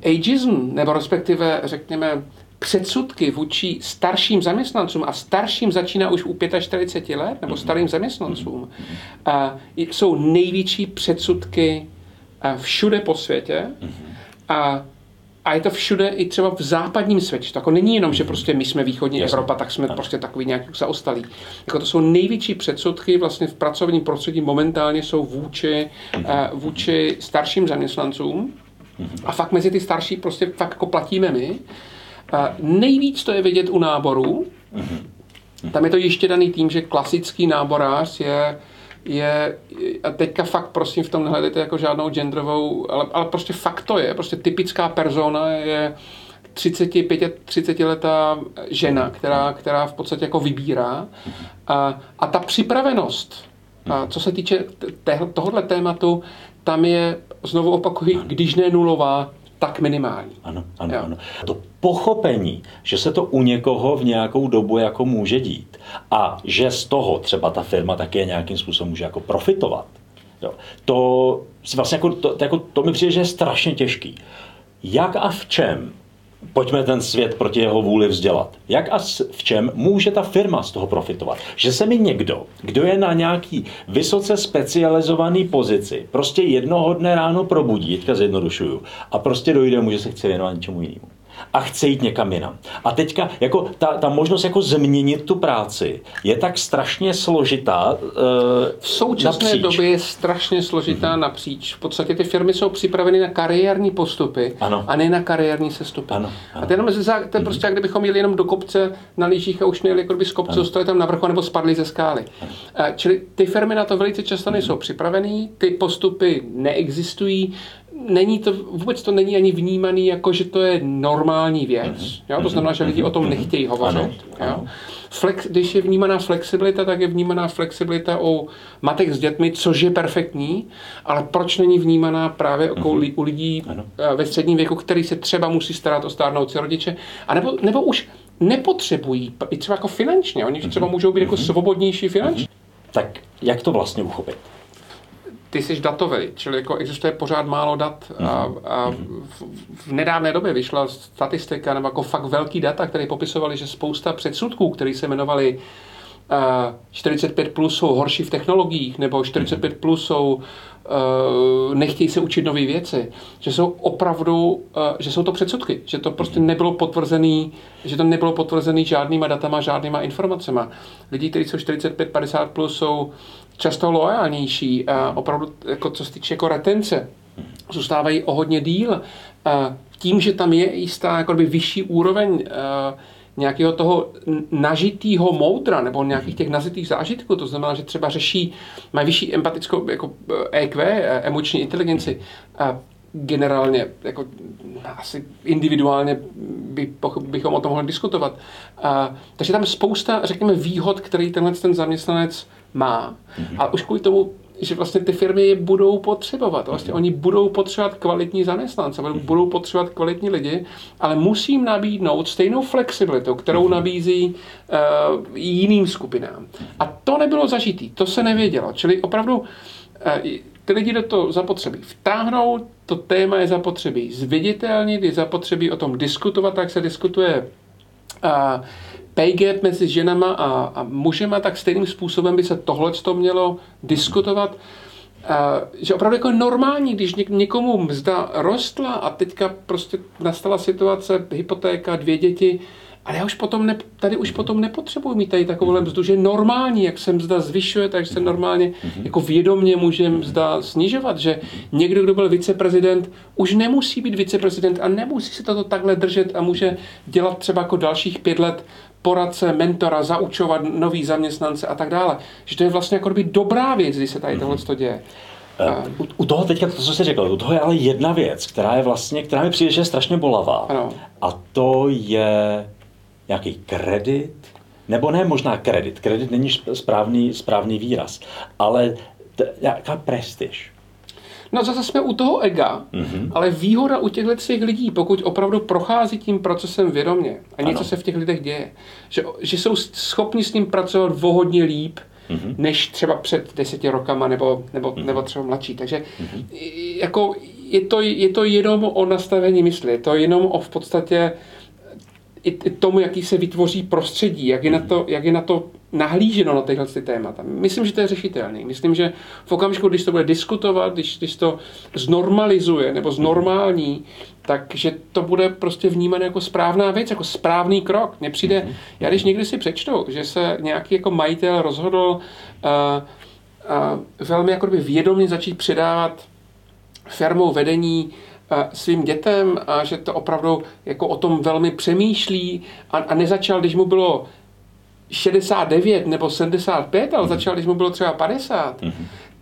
ageism, nebo respektive řekněme předsudky vůči starším zaměstnancům a starším začíná už u 45 let, nebo starým zaměstnancům, a jsou největší předsudky všude po světě a a je to všude i třeba v západním světě. To jako není jenom, že prostě my jsme východní Jasně. Evropa, tak jsme ano. prostě takový nějaký zaostalí. Jako to jsou největší předsudky vlastně v pracovním prostředí momentálně jsou vůči, uh, vůči starším zaměstnancům. Mhm. A fakt mezi ty starší prostě fakt jako platíme my. Uh, nejvíc to je vidět u náborů. Mhm. Tam je to ještě daný tím, že klasický náborář je je, a teďka fakt prosím v tom nehledejte jako žádnou genderovou, ale, ale prostě fakt to je, prostě typická persona je 35, 30 letá žena, která, která v podstatě jako vybírá. A, a ta připravenost, a co se týče tohohle tématu, tam je, znovu opakuji, když ne nulová, tak minimální. Ano, ano, jo. ano. To pochopení, že se to u někoho v nějakou dobu jako může dít a že z toho třeba ta firma také nějakým způsobem může jako profitovat, jo. to, vlastně jako, to, to, jako, to mi přijde, že je strašně těžký. Jak a v čem pojďme ten svět proti jeho vůli vzdělat. Jak a v čem může ta firma z toho profitovat? Že se mi někdo, kdo je na nějaký vysoce specializovaný pozici, prostě jednoho dne ráno probudí, teďka zjednodušuju, a prostě dojde mu, že se chce věnovat něčemu jinému a chce jít někam jinam. A teďka jako ta, ta možnost jako změnit tu práci je tak strašně složitá. Uh, v současné napříč. době je strašně složitá mm-hmm. napříč. V podstatě ty firmy jsou připraveny na kariérní postupy ano. a ne na kariérní sestupy. Ano, ano. A to, jenom, to je mm-hmm. prostě, jak kdybychom jeli jenom do kopce na lyžích a už nejeli jako z kopce, zůstali tam na vrchu nebo spadli ze skály. Ano. Uh, čili ty firmy na to velice často nejsou mm-hmm. připravené, ty postupy neexistují, není to, vůbec to není ani vnímaný jako, že to je normální věc. Mm-hmm. Jo? To znamená, že lidi o tom nechtějí hovořit. Ano, jo? Flex, když je vnímaná flexibilita, tak je vnímaná flexibilita u matek s dětmi, což je perfektní, ale proč není vnímaná právě mm-hmm. u lidí ano. Eh, ve středním věku, který se třeba musí starat o stárnoucí rodiče, a nebo, nebo už nepotřebují, i třeba jako finančně, oni třeba mhm. můžou být jako mhm. svobodnější finančně. Tak jak to vlastně uchopit? Ty jsi datový, čili jako existuje pořád málo dat a, mhm. a v, v nedávné době vyšla statistika nebo jako fakt velký data, které popisovali, že spousta předsudků, které se jmenovali uh, 45 plus jsou horší v technologiích, nebo 45 plus jsou uh, nechtějí se učit nové věci, že jsou opravdu, uh, že jsou to předsudky, že to prostě mhm. nebylo potvrzený, že to nebylo potvrzený žádnýma datama, žádnýma informacemi. Lidi, kteří jsou 45-50 plus, jsou často loajálnější, a opravdu, jako co se týče jako retence, zůstávají o hodně díl. A tím, že tam je jistá jako by vyšší úroveň nějakého toho nažitého moudra nebo nějakých těch nazitých zážitků, to znamená, že třeba řeší, mají vyšší empatickou jako EQ, eh, e eh, emoční inteligenci, a generálně, jako asi individuálně by, bychom o tom mohli diskutovat. A, takže tam spousta, řekněme, výhod, který tenhle ten zaměstnanec má. A už kvůli tomu že vlastně ty firmy je budou potřebovat. Vlastně oni budou potřebovat kvalitní zaměstnance, budou potřebovat kvalitní lidi, ale musím nabídnout stejnou flexibilitu, kterou mhm. nabízí uh, jiným skupinám. A to nebylo zažitý, to se nevědělo. Čili opravdu uh, ty lidi do toho zapotřebí vtáhnout, to téma je zapotřebí zviditelnit, je zapotřebí o tom diskutovat, tak se diskutuje uh, pay gap mezi ženama a, a mužema, tak stejným způsobem by se tohle mělo diskutovat. Uh, že opravdu jako normální, když něk, někomu mzda rostla a teďka prostě nastala situace, hypotéka, dvě děti, ale já už potom ne, tady už potom nepotřebuji mít tady takovou mzdu, že normální, jak se mzda zvyšuje, tak se normálně jako vědomně může mzda snižovat, že někdo, kdo byl viceprezident, už nemusí být viceprezident a nemusí se toto takhle držet a může dělat třeba jako dalších pět let poradce, mentora, zaučovat nový zaměstnance a tak dále. Že to je vlastně jako by dobrá věc, když se tady tohle to děje. Eh, u, u toho teďka, to, co jsi řekl, u toho je ale jedna věc, která je vlastně, která mi přijde, že je strašně bolavá. Ano. A to je nějaký kredit, nebo ne možná kredit, kredit není správný, správný výraz, ale t- nějaká prestiž. No zase jsme u toho ega, mm-hmm. ale výhoda u těchto těch lidí, pokud opravdu prochází tím procesem vědomě a něco ano. se v těch lidech děje, že, že jsou schopni s ním pracovat vohodně líp, mm-hmm. než třeba před deseti rokama nebo, nebo, mm-hmm. nebo třeba mladší. Takže mm-hmm. jako je to, je to jenom o nastavení mysli, je to jenom o v podstatě i tomu, jaký se vytvoří prostředí, jak je na to, jak je na to nahlíženo na tyhle ty témata. Myslím, že to je řešitelné. Myslím, že v okamžiku, když to bude diskutovat, když, když to znormalizuje nebo znormální, takže to bude prostě vnímané jako správná věc, jako správný krok. Mně přijde, já když někdy si přečtu, že se nějaký jako majitel rozhodl uh, uh, velmi jako vědomě začít předávat firmou vedení svým dětem a že to opravdu jako o tom velmi přemýšlí a, a nezačal, když mu bylo 69 nebo 75, ale mm. začal, když mu bylo třeba 50, mm.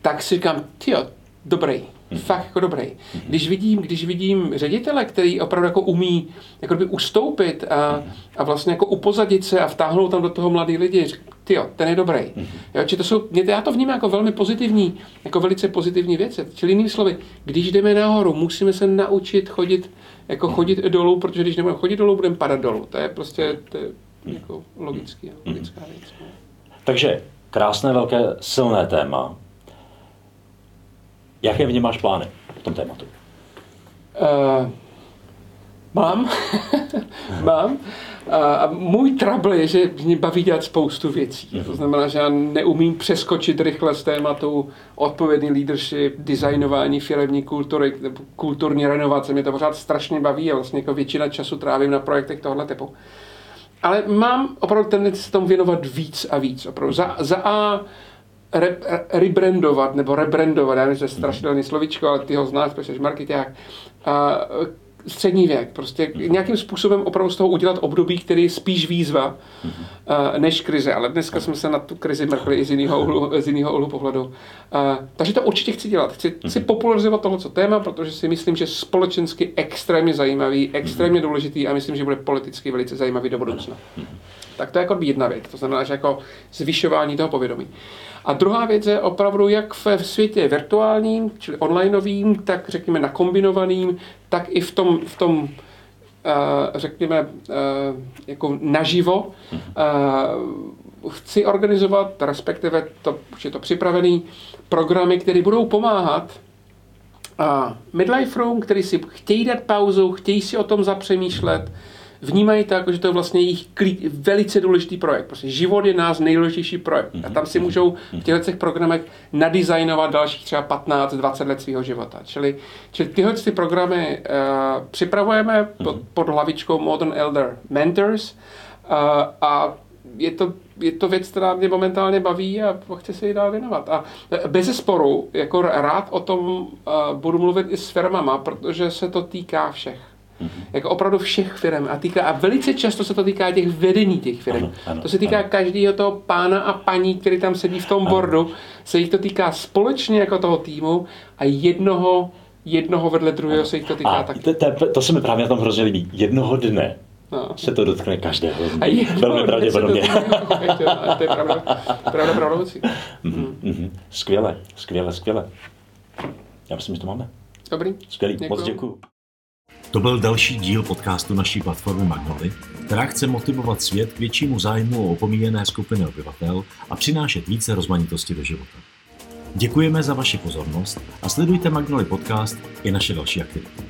tak si říkám, tyjo, dobrý, mm. fakt jako dobrý. Mm. Když vidím, když vidím ředitele, který opravdu jako umí jako by ustoupit a, a vlastně jako upozadit se a vtáhnout tam do toho mladý lidi, ty jo, ten je dobrý. Mm-hmm. Jo, či to jsou, já to vnímám jako velmi pozitivní, jako velice pozitivní věci. Čili jinými slovy, když jdeme nahoru, musíme se naučit chodit, jako mm-hmm. chodit dolů, protože když nebudeme chodit dolů, budeme padat dolů. To je prostě to je jako logický, mm-hmm. logická věc. No. Takže krásné, velké, silné téma. Jaké v něm máš plány v tom tématu? Uh, mám. mám. A můj trouble je, že mě baví dělat spoustu věcí. Mm-hmm. To znamená, že já neumím přeskočit rychle z tématu odpovědný leadership, designování firmní kultury, kulturní renovace. Mě to pořád strašně baví a vlastně jako většina času trávím na projektech tohle typu. Ale mám opravdu tendenci se tomu věnovat víc a víc. Opravdu za, za A re, rebrandovat nebo rebrandovat, já nevím, že je strašidelný slovičko, ale ty ho znáš, protože jsi marketák střední věk. Prostě nějakým způsobem opravdu z toho udělat období, který je spíš výzva uh, než krize. Ale dneska jsme se na tu krizi mrkli i z jiného úhlu, z jiného úhlu pohledu. Uh, takže to určitě chci dělat. Chci, chci popularizovat tohle téma, protože si myslím, že společensky extrémně zajímavý, extrémně důležitý a myslím, že bude politicky velice zajímavý do budoucna. Tak to je jako jedna věc. To znamená, že jako zvyšování toho povědomí. A druhá věc je opravdu jak v světě virtuálním, čili onlineovým, tak řekněme nakombinovaným, tak i v tom, v tom uh, řekněme, uh, jako naživo. Uh, chci organizovat, respektive to, už je to připravený, programy, které budou pomáhat midlife room, který si chtějí dát pauzu, chtějí si o tom zapřemýšlet, vnímají to jako, že to je vlastně jejich klí, velice důležitý projekt. Prostě život je nás nejdůležitější projekt. A tam si můžou v těchto těch programech nadizajnovat dalších třeba 15-20 let svého života. Čili, čili tyhle ty programy uh, připravujeme pod, pod hlavičkou Modern Elder Mentors uh, a je to, je to věc, která mě momentálně baví a chci se jí dál věnovat. A bez sporu, jako rád o tom uh, budu mluvit i s firmama, protože se to týká všech. Mm-hmm. Jako opravdu všech firm. A, týká, a velice často se to týká těch vedení těch firm. Ano, ano, to se týká ano. každého toho pána a paní, který tam sedí v tom ano. bordu. Se jich to týká společně jako toho týmu a jednoho jednoho vedle druhého se jich to týká taky. To, to, to se mi právě na tom hrozně líbí. Jednoho dne no. se to dotkne každého. A Velmi pravděpodobně. To je pravda, pravda, pravda mm-hmm, mm-hmm. Skvěle, skvěle, skvěle. Já myslím, že to máme. Dobrý. Skvělý, děkuju. moc děkuju. To byl další díl podcastu naší platformy Magnoli, která chce motivovat svět k většímu zájmu o opomíjené skupiny obyvatel a přinášet více rozmanitosti do života. Děkujeme za vaši pozornost a sledujte Magnoli Podcast i naše další aktivity.